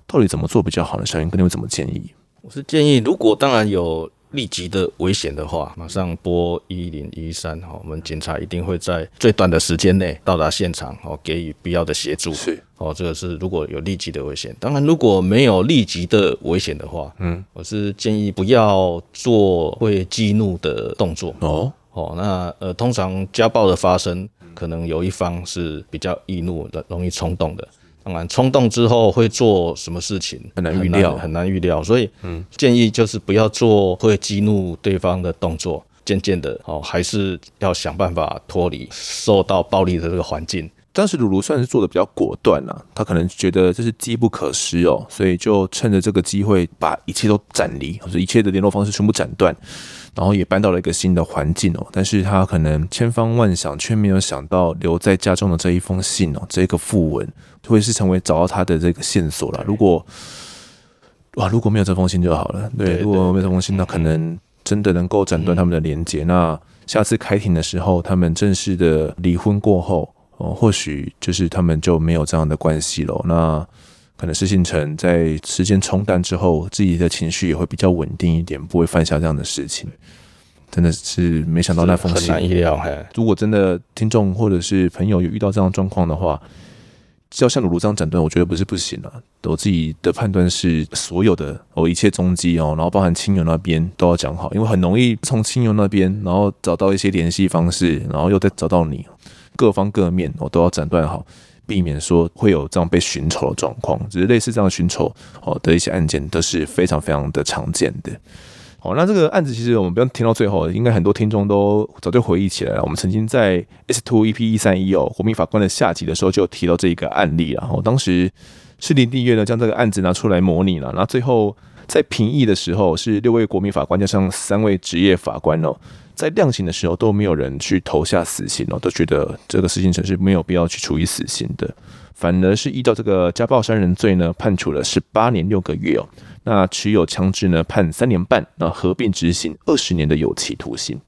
到底怎么做比较好呢？小云哥，你会怎么建议？我是建议，如果当然有立即的危险的话，马上拨一零一三哈，我们警察一定会在最短的时间内到达现场哦，给予必要的协助。是哦，这个是如果有立即的危险。当然，如果没有立即的危险的话，嗯，我是建议不要做会激怒的动作。哦哦，那呃，通常家暴的发生，可能有一方是比较易怒的，容易冲动的。当然，冲动之后会做什么事情很难预料，很难预料。所以，嗯，建议就是不要做会激怒对方的动作。渐渐的，哦，还是要想办法脱离受到暴力的这个环境。当时鲁鲁算是做的比较果断了，他可能觉得这是机不可失哦，所以就趁着这个机会把一切都斩离，或者一切的联络方式全部斩断。然后也搬到了一个新的环境哦，但是他可能千方万想，却没有想到留在家中的这一封信哦，这个訃文会是成为找到他的这个线索了。如果哇，如果没有这封信就好了。对，如果没有这封信，那可能真的能够斩断他们的连接。嗯、那下次开庭的时候，他们正式的离婚过后哦，或许就是他们就没有这样的关系了。那。可能施信成在时间冲淡之后，自己的情绪也会比较稳定一点，不会犯下这样的事情。真的是没想到那封信，很难意料。如果真的听众或者是朋友有遇到这样状况的话，要像鲁鲁这样斩断，我觉得不是不行啊。我自己的判断是，所有的哦一切踪迹哦，然后包含亲友那边都要讲好，因为很容易从亲友那边，然后找到一些联系方式，然后又再找到你，各方各面我都要斩断好。避免说会有这样被寻仇的状况，只是类似这样寻仇哦的一些案件都是非常非常的常见的。好，那这个案子其实我们不用听到最后，应该很多听众都早就回忆起来了。我们曾经在 S Two EP 一三一哦国民法官的下集的时候就提到这一个案例了。然后当时士林地院呢将这个案子拿出来模拟了，然后最后在评议的时候是六位国民法官加上三位职业法官哦。在量刑的时候都没有人去投下死刑哦，都觉得这个施信成是没有必要去处以死刑的，反而是依照这个家暴杀人罪呢，判处了十八年六个月哦，那持有枪支呢判三年半，那合并执行二十年的有期徒刑。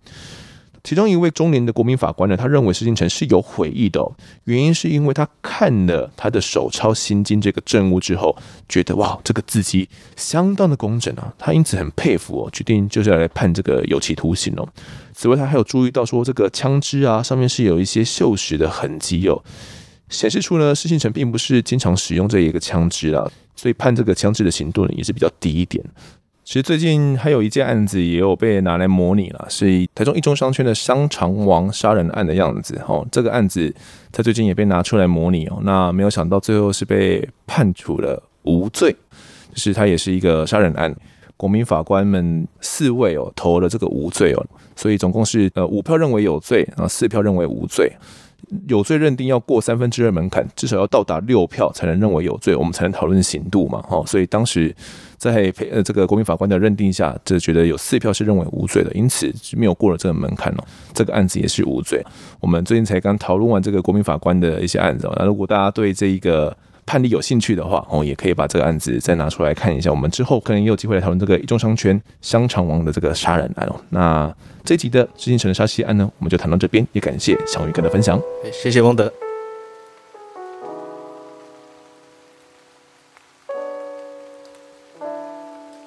其中一位中年的国民法官呢，他认为施信成是有悔意的，原因是因为他看了他的手抄心经这个证物之后，觉得哇，这个字迹相当的工整啊，他因此很佩服哦，决定就是要来判这个有期徒刑哦。此外，他还有注意到说，这个枪支啊上面是有一些锈蚀的痕迹哦，显示出呢施信成并不是经常使用这一个枪支啊，所以判这个枪支的刑度呢也是比较低一点。其实最近还有一件案子也有被拿来模拟了，是台中一中商圈的商肠王杀人案的样子。哦，这个案子在最近也被拿出来模拟哦。那没有想到最后是被判处了无罪，就是他也是一个杀人案，国民法官们四位哦投了这个无罪哦，所以总共是呃五票认为有罪，然后四票认为无罪。有罪认定要过三分之二门槛，至少要到达六票才能认为有罪，我们才能讨论刑度嘛。哈，所以当时在陪呃这个国民法官的认定下，就觉得有四票是认为无罪的，因此没有过了这个门槛哦。这个案子也是无罪。我们最近才刚讨论完这个国民法官的一些案子，那如果大家对这一个判例有兴趣的话，哦，也可以把这个案子再拿出来看一下。我们之后可能也有机会来讨论这个一中商圈香肠王的这个杀人案哦。那这一集的施信成的杀妻案呢，我们就谈到这边，也感谢翔宇哥的分享。谢谢翁德。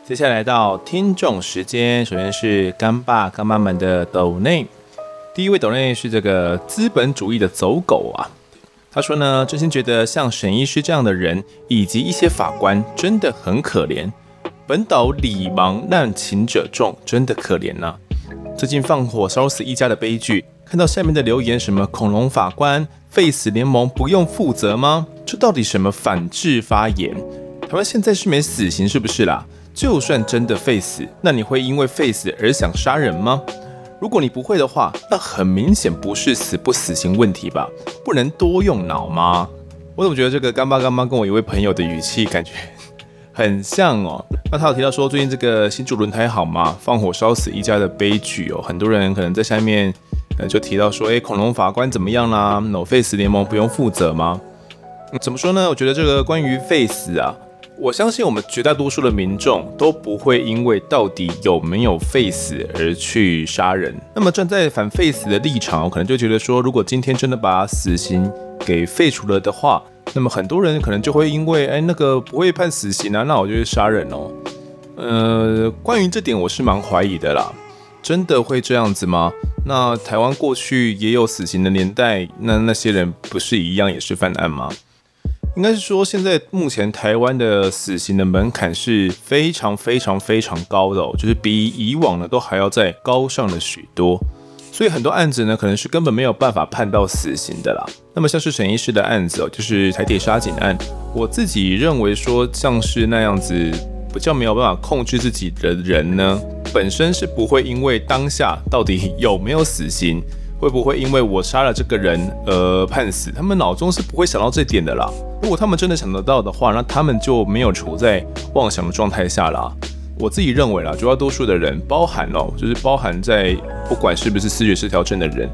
接下来到听众时间，首先是干爸干妈们的抖内，第一位抖内是这个资本主义的走狗啊。他说呢，真心觉得像沈医师这样的人，以及一些法官真的很可怜。本岛礼盲难情者众，真的可怜呐、最近放火烧死一家的悲剧，看到下面的留言，什么恐龙法官废死联盟不用负责吗？这到底什么反制发言？台湾现在是没死刑是不是啦？就算真的废死，那你会因为废死而想杀人吗？如果你不会的话，那很明显不是死不死刑问题吧？不能多用脑吗？我怎么觉得这个干爸干妈跟我一位朋友的语气感觉很像哦？那他有提到说最近这个新竹轮胎好吗，放火烧死一家的悲剧哦，很多人可能在下面呃就提到说，诶，恐龙法官怎么样啦？No Face 联盟不用负责吗？嗯，怎么说呢？我觉得这个关于 Face 啊。我相信我们绝大多数的民众都不会因为到底有没有废死而去杀人。那么站在反废死的立场，我可能就觉得说，如果今天真的把死刑给废除了的话，那么很多人可能就会因为哎那个不会判死刑啊，那我就去杀人哦。呃，关于这点我是蛮怀疑的啦，真的会这样子吗？那台湾过去也有死刑的年代，那那些人不是一样也是犯案吗？应该是说，现在目前台湾的死刑的门槛是非常非常非常高的哦，就是比以往呢都还要再高上了许多。所以很多案子呢，可能是根本没有办法判到死刑的啦。那么像是沈医师的案子哦，就是台铁杀警案，我自己认为说，像是那样子比较没有办法控制自己的人呢，本身是不会因为当下到底有没有死刑，会不会因为我杀了这个人而判死，他们脑中是不会想到这点的啦。如果他们真的想得到的话，那他们就没有处在妄想的状态下啦。我自己认为啦，绝大多数的人，包含哦，就是包含在不管是不是思觉失调症的人，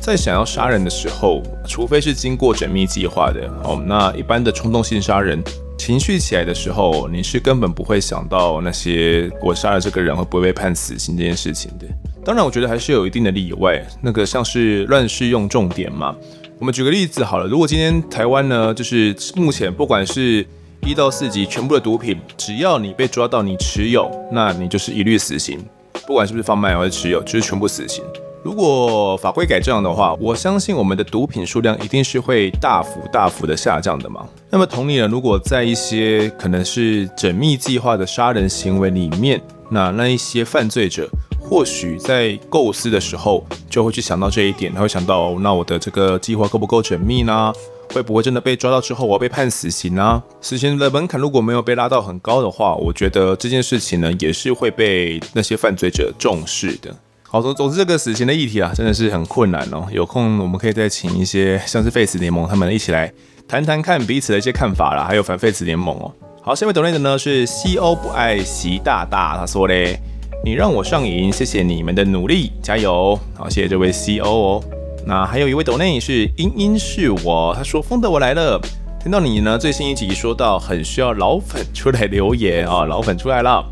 在想要杀人的时候，除非是经过缜密计划的哦，那一般的冲动性杀人，情绪起来的时候，你是根本不会想到那些我杀了这个人会不会被判死刑这件事情的。当然，我觉得还是有一定的例外，那个像是乱世用重典嘛。我们举个例子好了，如果今天台湾呢，就是目前不管是一到四级全部的毒品，只要你被抓到你持有，那你就是一律死刑，不管是不是贩卖还是持有，就是全部死刑。如果法规改这样的话，我相信我们的毒品数量一定是会大幅大幅的下降的嘛。那么同理呢，如果在一些可能是缜密计划的杀人行为里面，那那一些犯罪者或许在构思的时候就会去想到这一点，他会想到，那我的这个计划够不够缜密呢？会不会真的被抓到之后，我要被判死刑呢？死刑的门槛如果没有被拉到很高的话，我觉得这件事情呢，也是会被那些犯罪者重视的。好，总总之这个死刑的议题啊，真的是很困难哦。有空我们可以再请一些像是 Face 联盟他们一起来谈谈看彼此的一些看法啦，还有反 Face 联盟哦。好，下面抖内的呢是 CO 不爱习大大，他说嘞，你让我上瘾，谢谢你们的努力，加油。好，谢谢这位 CO 哦。那还有一位抖内是英英是我，他说丰德我来了，听到你呢最新一集说到很需要老粉出来留言啊，*laughs* 老粉出来了。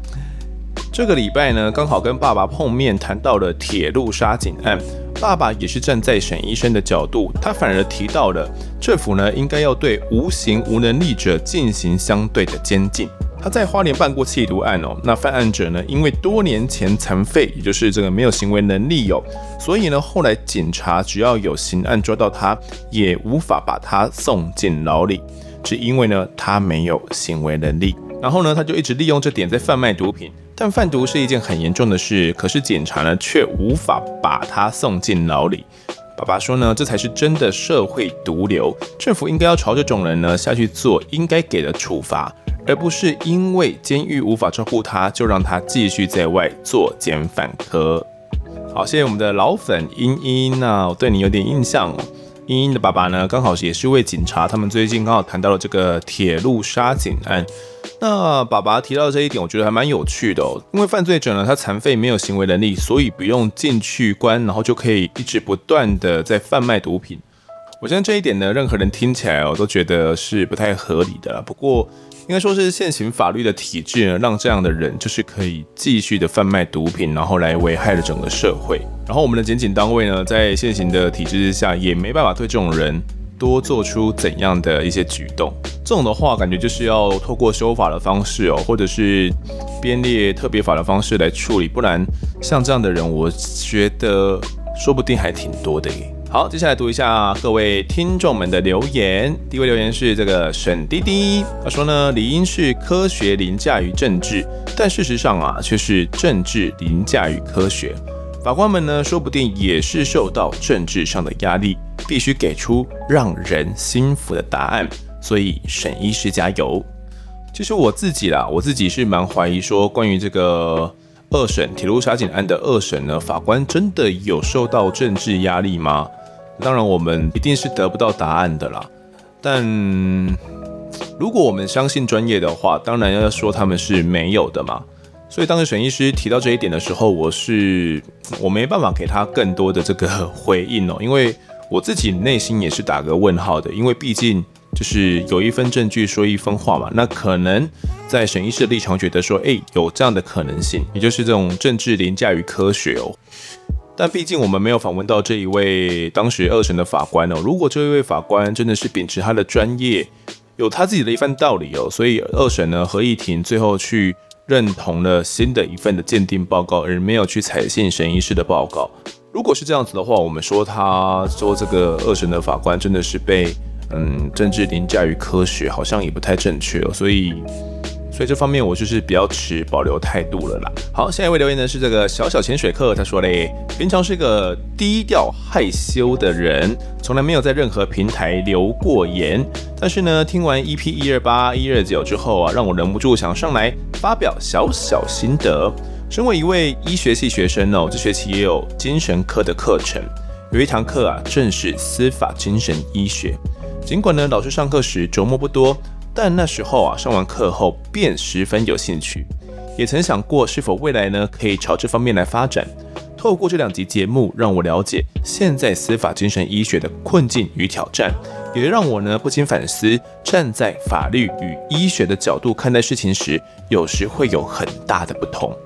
这个礼拜呢刚好跟爸爸碰面，谈到了铁路杀警案，爸爸也是站在沈医生的角度，他反而提到了政府呢应该要对无形无能力者进行相对的监禁。在花莲办过弃毒案哦，那犯案者呢，因为多年前残废，也就是这个没有行为能力哦，所以呢，后来警察只要有刑案抓到他，也无法把他送进牢里，只因为呢，他没有行为能力。然后呢，他就一直利用这点在贩卖毒品，但贩毒是一件很严重的事，可是警察呢，却无法把他送进牢里。爸爸说呢，这才是真的社会毒瘤，政府应该要朝这种人呢下去做应该给的处罚。而不是因为监狱无法照顾他，就让他继续在外作奸犯科。好，谢谢我们的老粉茵茵，那我对你有点印象哦。茵茵的爸爸呢，刚好也是位警察，他们最近刚好谈到了这个铁路杀警案。那爸爸提到这一点，我觉得还蛮有趣的哦。因为犯罪者呢，他残废没有行为能力，所以不用进去关，然后就可以一直不断的在贩卖毒品。我相信这一点呢，任何人听起来我都觉得是不太合理的。不过，应该说是现行法律的体制呢，让这样的人就是可以继续的贩卖毒品，然后来危害了整个社会。然后我们的检警单位呢，在现行的体制之下，也没办法对这种人多做出怎样的一些举动。这种的话，感觉就是要透过修法的方式哦，或者是编列特别法的方式来处理，不然像这样的人，我觉得说不定还挺多的耶。好，接下来读一下各位听众们的留言。第一位留言是这个沈滴滴，他说呢，理应是科学凌驾于政治，但事实上啊，却是政治凌驾于科学。法官们呢，说不定也是受到政治上的压力，必须给出让人心服的答案。所以沈医师加油。其实我自己啦，我自己是蛮怀疑说，关于这个。二审铁路杀警案的二审呢，法官真的有受到政治压力吗？当然，我们一定是得不到答案的啦。但如果我们相信专业的话，当然要说他们是没有的嘛。所以当时沈医师提到这一点的时候，我是我没办法给他更多的这个回应哦，*laughs* 因为我自己内心也是打个问号的，因为毕竟。就是有一分证据说一分话嘛，那可能在沈医师的立场觉得说，哎，有这样的可能性，也就是这种政治凌驾于科学哦。但毕竟我们没有访问到这一位当时二审的法官哦。如果这一位法官真的是秉持他的专业，有他自己的一番道理哦，所以二审呢合议庭最后去认同了新的一份的鉴定报告，而没有去采信沈医师的报告。如果是这样子的话，我们说他说这个二审的法官真的是被嗯政治凌驾于科学，好像也不太正确哦。所以。所以这方面我就是比较持保留态度了啦。好，下一位留言呢是这个小小潜水客，他说嘞，平常是个低调害羞的人，从来没有在任何平台留过言。但是呢，听完 EP 一二八一二九之后啊，让我忍不住想上来发表小小心得。身为一位医学系学生哦，这学期也有精神科的课程，有一堂课啊，正是司法精神医学。尽管呢，老师上课时琢磨不多。但那时候啊，上完课后便十分有兴趣，也曾想过是否未来呢可以朝这方面来发展。透过这两集节目，让我了解现在司法精神医学的困境与挑战，也让我呢不禁反思，站在法律与医学的角度看待事情时，有时会有很大的不同。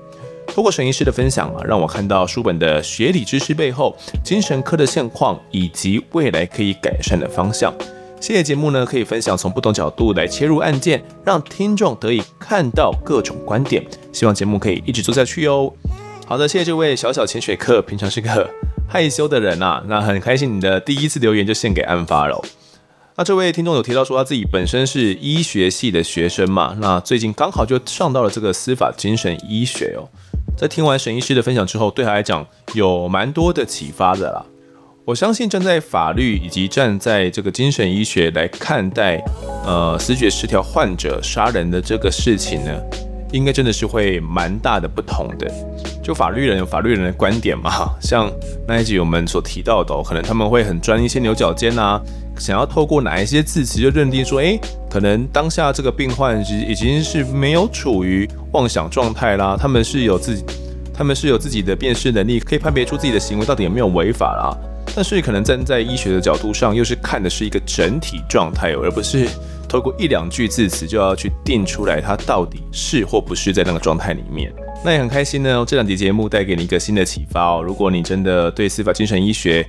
透过沈医师的分享啊，让我看到书本的学理知识背后，精神科的现况以及未来可以改善的方向。谢谢节目呢，可以分享从不同角度来切入案件，让听众得以看到各种观点。希望节目可以一直做下去哦。好的，谢谢这位小小潜水客，平常是个害羞的人啊，那很开心你的第一次留言就献给案发了。那这位听众有提到说他自己本身是医学系的学生嘛，那最近刚好就上到了这个司法精神医学哦。在听完沈医师的分享之后，对他来讲有蛮多的启发的啦。我相信站在法律以及站在这个精神医学来看待，呃，思觉失调患者杀人的这个事情呢，应该真的是会蛮大的不同的。就法律人有法律人的观点嘛，像那一集我们所提到的，可能他们会很钻一些牛角尖啊，想要透过哪一些字词就认定说，诶，可能当下这个病患其实已经是没有处于妄想状态啦，他们是有自己，他们是有自己的辨识能力，可以判别出自己的行为到底有没有违法啦。但是可能站在医学的角度上，又是看的是一个整体状态，而不是透过一两句字词就要去定出来它到底是或不是在那个状态里面。那也很开心呢，这两集节目带给你一个新的启发哦。如果你真的对司法精神医学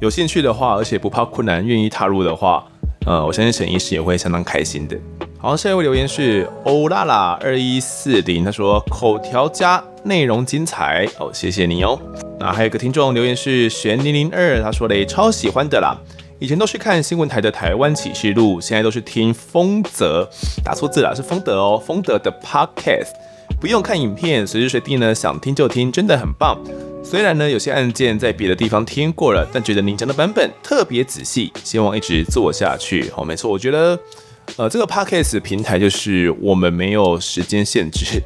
有兴趣的话，而且不怕困难，愿意踏入的话，呃，我相信沈医师也会相当开心的。好，下一位留言是欧拉拉二一四零，他说口条加，内容精彩哦，谢谢你哦。那还有个听众留言是玄零零二，他说嘞，超喜欢的啦。以前都是看新闻台的台湾启示录，现在都是听丰泽，打错字了，是丰德哦，丰德的 Podcast，不用看影片，随时随地呢想听就听，真的很棒。虽然呢有些案件在别的地方听过了，但觉得您讲的版本特别仔细，希望一直做下去。好，没错，我觉得呃这个 Podcast 平台就是我们没有时间限制。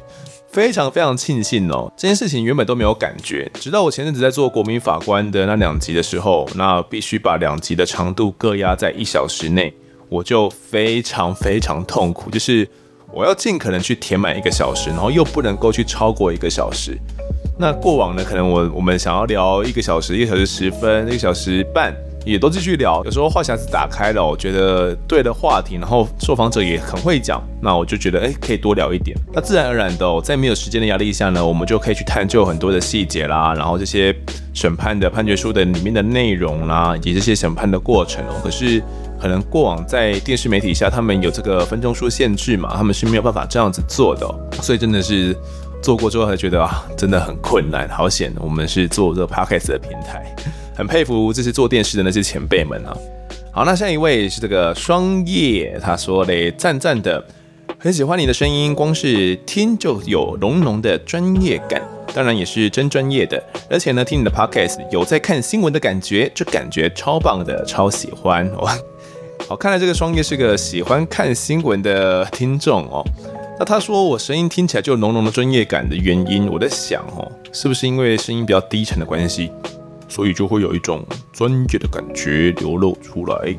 非常非常庆幸哦，这件事情原本都没有感觉，直到我前阵子在做国民法官的那两集的时候，那必须把两集的长度各压在一小时内，我就非常非常痛苦，就是我要尽可能去填满一个小时，然后又不能够去超过一个小时。那过往呢，可能我我们想要聊一个小时，一个小时十分，一个小时半。也都继续聊，有时候话匣子打开了，我觉得对的话题，然后受访者也很会讲，那我就觉得哎，可以多聊一点。那自然而然的，在没有时间的压力下呢，我们就可以去探究很多的细节啦，然后这些审判的判决书的里面的内容啦，以及这些审判的过程哦。可是可能过往在电视媒体下，他们有这个分钟数限制嘛，他们是没有办法这样子做的，所以真的是做过之后才觉得啊，真的很困难，好险我们是做这个 Podcast 的平台。很佩服这些做电视的那些前辈们啊！好，那下一位是这个双叶，他说嘞，赞赞的，很喜欢你的声音，光是听就有浓浓的专业感，当然也是真专业的。而且呢，听你的 podcast 有在看新闻的感觉，这感觉超棒的，超喜欢哦。好，看来这个双叶是个喜欢看新闻的听众哦。那他说我声音听起来就有浓浓的专业感的原因，我在想哦，是不是因为声音比较低沉的关系？所以就会有一种专业的感觉流露出来。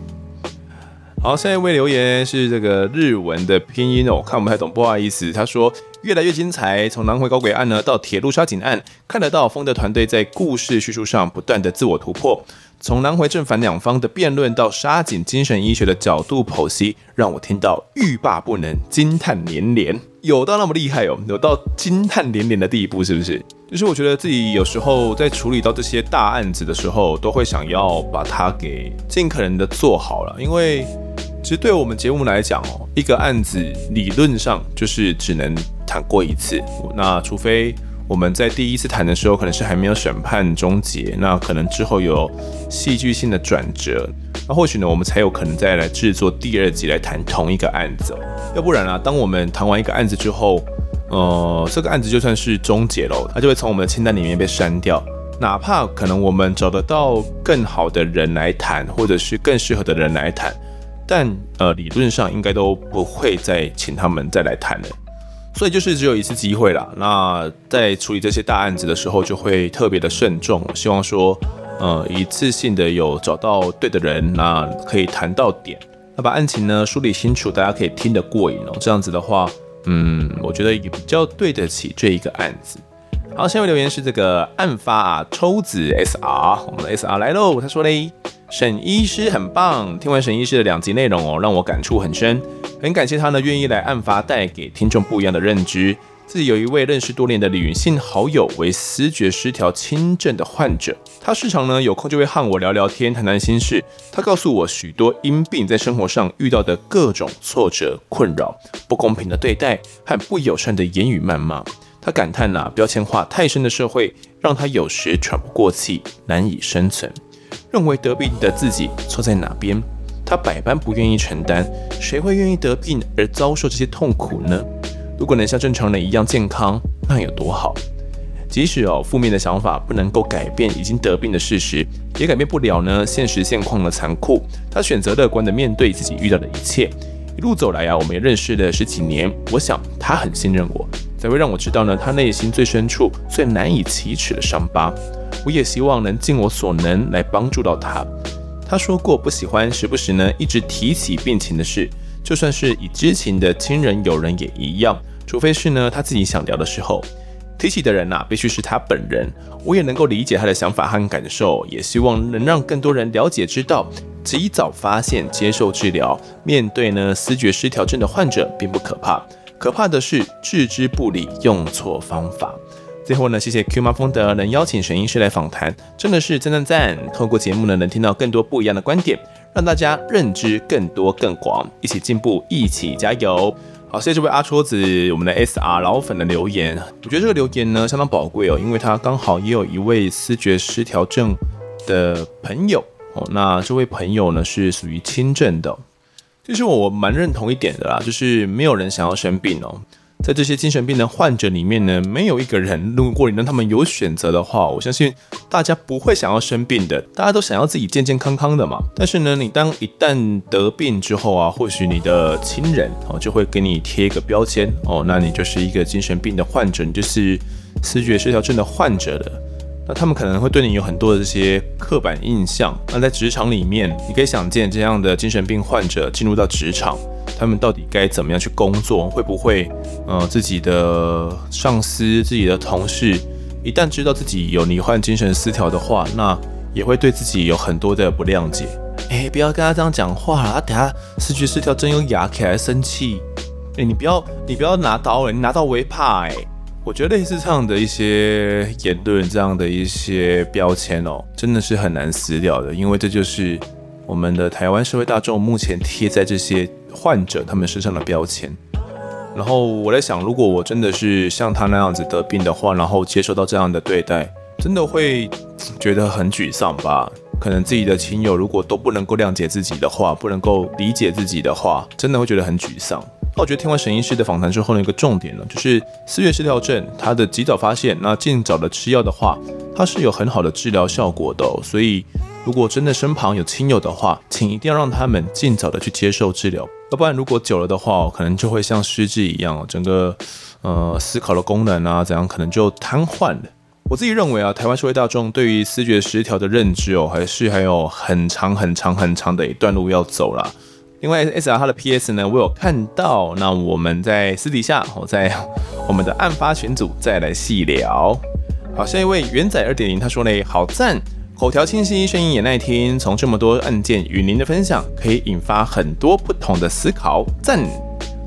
好，下一位留言是这个日文的拼音哦，我看不太懂，不好意思。他说越来越精彩，从南回高轨案呢到铁路杀警案，看得到丰德团队在故事叙述上不断的自我突破。从南回正反两方的辩论到杀警精神医学的角度剖析，让我听到欲罢不能，惊叹连连。有到那么厉害哦，有到惊叹连连的地步，是不是？就是我觉得自己有时候在处理到这些大案子的时候，都会想要把它给尽可能的做好了，因为其实对我们节目来讲哦，一个案子理论上就是只能谈过一次，那除非我们在第一次谈的时候，可能是还没有审判终结，那可能之后有戏剧性的转折，那或许呢，我们才有可能再来制作第二集来谈同一个案子。要不然啊，当我们谈完一个案子之后，呃，这个案子就算是终结了，它就会从我们的清单里面被删掉。哪怕可能我们找得到更好的人来谈，或者是更适合的人来谈。但呃，理论上应该都不会再请他们再来谈了，所以就是只有一次机会啦。那在处理这些大案子的时候，就会特别的慎重，希望说，呃，一次性的有找到对的人，那可以谈到点，那把案情呢梳理清楚，大家可以听得过瘾哦。这样子的话，嗯，我觉得也比较对得起这一个案子。好，下一位留言是这个案发啊，抽子 S R，我们的 S R 来喽，他说嘞。沈医师很棒，听完沈医师的两集内容哦，让我感触很深，很感谢他呢愿意来案发，带给听众不一样的认知。自己有一位认识多年的女性好友，为思觉失调轻症的患者，她时常呢有空就会和我聊聊天，谈谈心事。她告诉我许多因病在生活上遇到的各种挫折、困扰、不公平的对待和不友善的言语谩骂。他感叹呐、啊，标签化太深的社会，让他有时喘不过气，难以生存。认为得病的自己错在哪边？他百般不愿意承担，谁会愿意得病而遭受这些痛苦呢？如果能像正常人一样健康，那有多好？即使哦，负面的想法不能够改变已经得病的事实，也改变不了呢现实现况的残酷。他选择乐观地面对自己遇到的一切。一路走来啊，我们也认识了十几年。我想他很信任我，才会让我知道呢他内心最深处最难以启齿的伤疤。我也希望能尽我所能来帮助到他。他说过不喜欢时不时呢一直提起病情的事，就算是已知情的亲人友人也一样，除非是呢他自己想聊的时候，提起的人呐、必须是他本人。我也能够理解他的想法和感受，也希望能让更多人了解知道，及早发现接受治疗。面对呢思觉失调症的患者并不可怕，可怕的是置之不理，用错方法。最后呢，谢谢 Q 妈风德能邀请沈医师来访谈，真的是赞赞赞！透过节目呢，能听到更多不一样的观点，让大家认知更多更广，一起进步，一起加油！好，谢谢这位阿戳子，我们的 SR 老粉的留言，我觉得这个留言呢相当宝贵哦，因为他刚好也有一位思觉失调症的朋友哦，那这位朋友呢是属于轻症的，其实我蛮认同一点的啦，就是没有人想要生病哦。在这些精神病的患者里面呢，没有一个人，如果你让他们有选择的话，我相信大家不会想要生病的，大家都想要自己健健康康的嘛。但是呢，你当一旦得病之后啊，或许你的亲人哦就会给你贴一个标签哦，那你就是一个精神病的患者，你就是思觉失调症的患者了。那他们可能会对你有很多的这些刻板印象。那在职场里面，你可以想见这样的精神病患者进入到职场。他们到底该怎么样去工作？会不会，呃，自己的上司、自己的同事，一旦知道自己有罹患精神失调的话，那也会对自己有很多的不谅解。哎，不要跟他这样讲话啦，等下失去失调症又哑起来生气。哎，你不要，你不要拿刀，你拿刀我会怕。哎，我觉得类似这样的一些言论，这样的一些标签哦，真的是很难撕掉的，因为这就是我们的台湾社会大众目前贴在这些。患者他们身上的标签，然后我在想，如果我真的是像他那样子得病的话，然后接受到这样的对待，真的会觉得很沮丧吧？可能自己的亲友如果都不能够谅解自己的话，不能够理解自己的话，真的会觉得很沮丧。那我觉得听完沈医师的访谈之后呢，一个重点呢，就是思觉失调症，它的及早发现，那尽早的吃药的话，它是有很好的治疗效果的。所以，如果真的身旁有亲友的话，请一定要让他们尽早的去接受治疗，要不然如果久了的话，可能就会像失智一样，整个呃思考的功能啊怎样，可能就瘫痪了。我自己认为啊，台湾社会大众对于思觉失调的认知哦，还是还有很长很长很长的一段路要走啦。另外，S R 他的 P S 呢，我有看到。那我们在私底下，我在我们的案发群组再来细聊。好，下一位元仔二点零，他说嘞，好赞，口条清晰，声音也耐听。从这么多案件与您的分享，可以引发很多不同的思考，赞。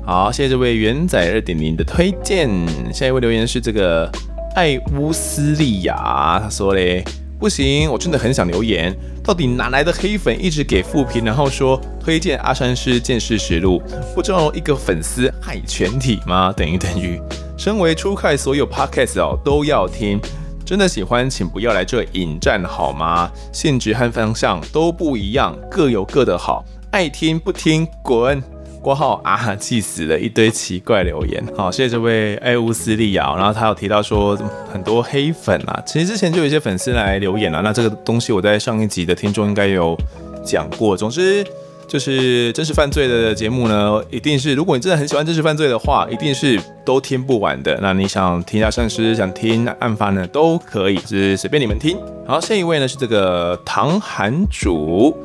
好，谢谢这位元仔二点零的推荐。下一位留言是这个艾乌斯利亚，他说嘞。不行，我真的很想留言，到底哪来的黑粉一直给负评，然后说推荐阿山师见识实录，不知道一个粉丝害全体吗？等于等于，身为出快所有 podcast 哦都要听，真的喜欢请不要来这引战好吗？性质和方向都不一样，各有各的好，爱听不听滚。括号啊，气死了！一堆奇怪留言。好，谢谢这位爱乌斯利亚。然后他有提到说很多黑粉啊，其实之前就有一些粉丝来留言了。那这个东西我在上一集的听众应该有讲过。总之就是真实犯罪的节目呢，一定是如果你真的很喜欢真实犯罪的话，一定是都听不完的。那你想听一下善师，想听案发呢，都可以，就是随便你们听。好，下一位呢是这个唐韩主，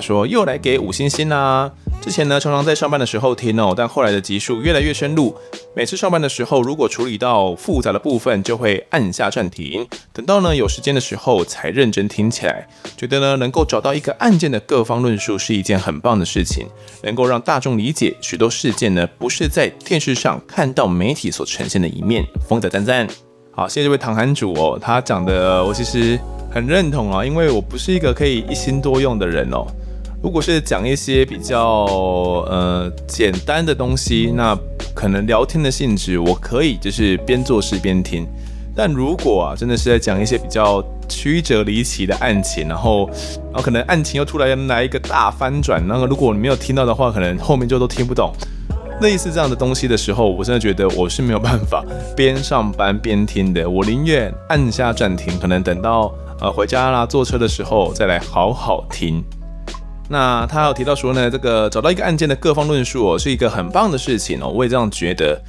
说又来给五星星啦、之前呢，常常在上班的时候听哦，但后来的集数越来越深入。每次上班的时候，如果处理到复杂的部分，就会按下暂停，等到呢有时间的时候才认真听起来。觉得呢，能够找到一个案件的各方论述是一件很棒的事情，能够让大众理解许多事件呢，不是在电视上看到媒体所呈现的一面。丰仔赞赞，好，谢谢这位唐韩主哦，他讲的我其实很认同啊，因为我不是一个可以一心多用的人哦。如果是讲一些比较呃简单的东西，那可能聊天的性质我可以就是边做事边听。但如果啊真的是在讲一些比较曲折离奇的案情，然后然后可能案情又突然来一个大翻转，那个如果你没有听到的话，可能后面就都听不懂。类似这样的东西的时候，我真的觉得我是没有办法边上班边听的。我宁愿按下暂停，可能等到呃回家啦坐车的时候再来好好听。那他有提到说呢，这个找到一个案件的各方论述哦，是一个很棒的事情哦。我也这样觉得。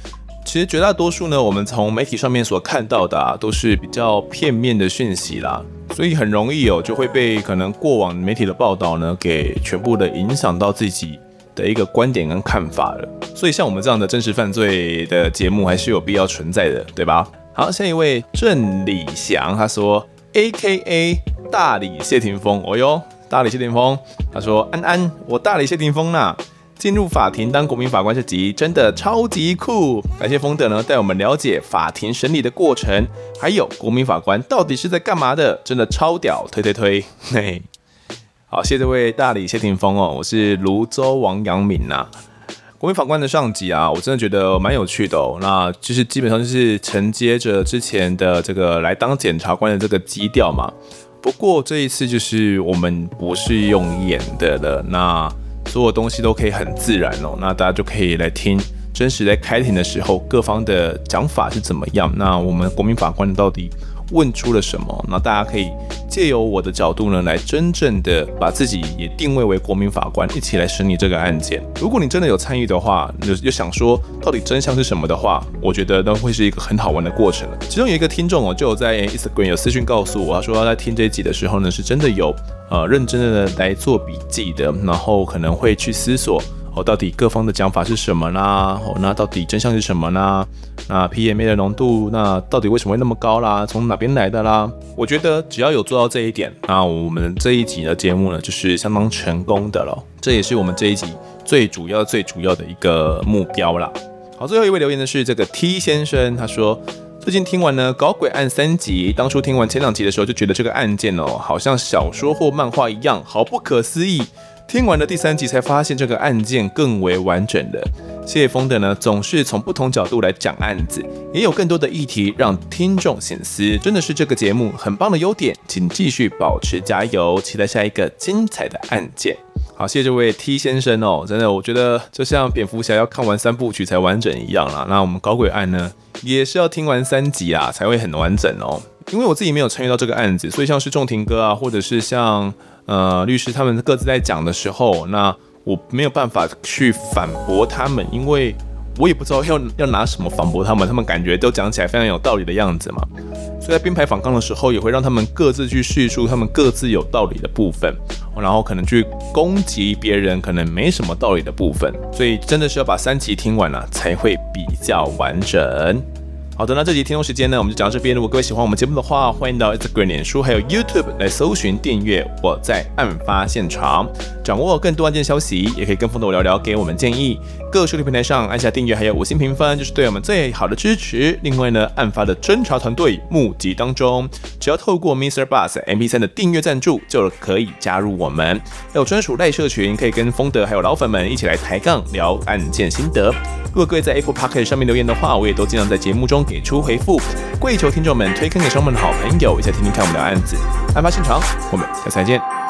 其实绝大多数呢，我们从媒体上面所看到的啊，都是比较片面的讯息啦，所以很容易哦，就会被可能过往媒体的报道呢，给全部的影响到自己的一个观点跟看法了。所以像我们这样的真实犯罪的节目，还是有必要存在的，对吧？好，下一位郑礼祥，他说，AKA 大理谢霆锋，哦哟。大理谢霆锋，他说：“安安，我大理谢霆锋呐，进入法庭当国民法官这集真的超级酷。感谢丰德呢，带我们了解法庭审理的过程，还有国民法官到底是在干嘛的，真的超屌，推推推。嘿，好，谢谢这位大理谢霆锋哦，我是泸州王阳明呐。国民法官的上集啊，我真的觉得蛮有趣的哦。那就是基本上就是承接着之前的这个来当检察官的这个基调嘛。”不过这一次就是我们不是用演的了，那所有东西都可以很自然哦，那大家就可以来听真实在开庭的时候各方的讲法是怎么样，那我们国民法官到底问出了什么？那大家可以借由我的角度呢，来真正的把自己也定位为国民法官，一起来审理这个案件。如果你真的有参与的话，又又想说到底真相是什么的话，我觉得都会是一个很好玩的过程了。其中有一个听众哦，就有在 Instagram 有私讯告诉我，他说他在听这一集的时候呢，是真的有呃认真的来做笔记的，然后可能会去思索。哦，到底各方的讲法是什么啦？哦，那到底真相是什么呢？那 PMA 的浓度，那到底为什么会那么高啦？从哪边来的啦？我觉得只要有做到这一点，那我们这一集的节目呢，就是相当成功的了。这也是我们这一集最主要、最主要的一个目标啦。好，最后一位留言的是这个 T 先生，他说最近听完呢《搞鬼案》三集，当初听完前两集的时候，就觉得这个案件哦，好像小说或漫画一样，好不可思议。听完了第三集，才发现这个案件更为完整了。谢谢丰德呢，总是从不同角度来讲案子，也有更多的议题让听众省思，真的是这个节目很棒的优点，请继续保持加油，期待下一个精彩的案件。好，谢谢这位 T 先生哦，真的，我觉得就像蝙蝠侠要看完三部曲才完整一样啦。那我们搞鬼案呢，也是要听完三集啊才会很完整哦。因为我自己没有参与到这个案子，所以像是仲庭哥啊，或者是像。呃，律师他们各自在讲的时候，那我没有办法去反驳他们，因为我也不知道要要拿什么反驳他们，他们感觉都讲起来非常有道理的样子嘛。所以在编排访纲的时候，也会让他们各自去叙述他们各自有道理的部分，然后可能去攻击别人可能没什么道理的部分。所以真的是要把三集听完了，才会比较完整。好的，那这集听众时间呢，我们就讲到这边。如果各位喜欢我们节目的话，欢迎到 Instagram、脸书还有 YouTube 来搜寻订阅。我在案发现场，掌握更多案件消息，也可以跟风德我聊聊，给我们建议。各收听平台上按下订阅，还有五星评分，就是对我们最好的支持。另外呢，案发的侦查团队募集当中，只要透过 Mr. Bus MP3 的订阅赞助，就可以加入我们。还有专属赖社群，可以跟风德还有老粉们一起来抬杠聊案件心得。如果各位在 Apple Podcast 上面留言的话，我也都尽量在节目中给出回复。跪求听众们推坑给双们的好朋友，一起听听看我们聊案子。案发现场，我们下次再见。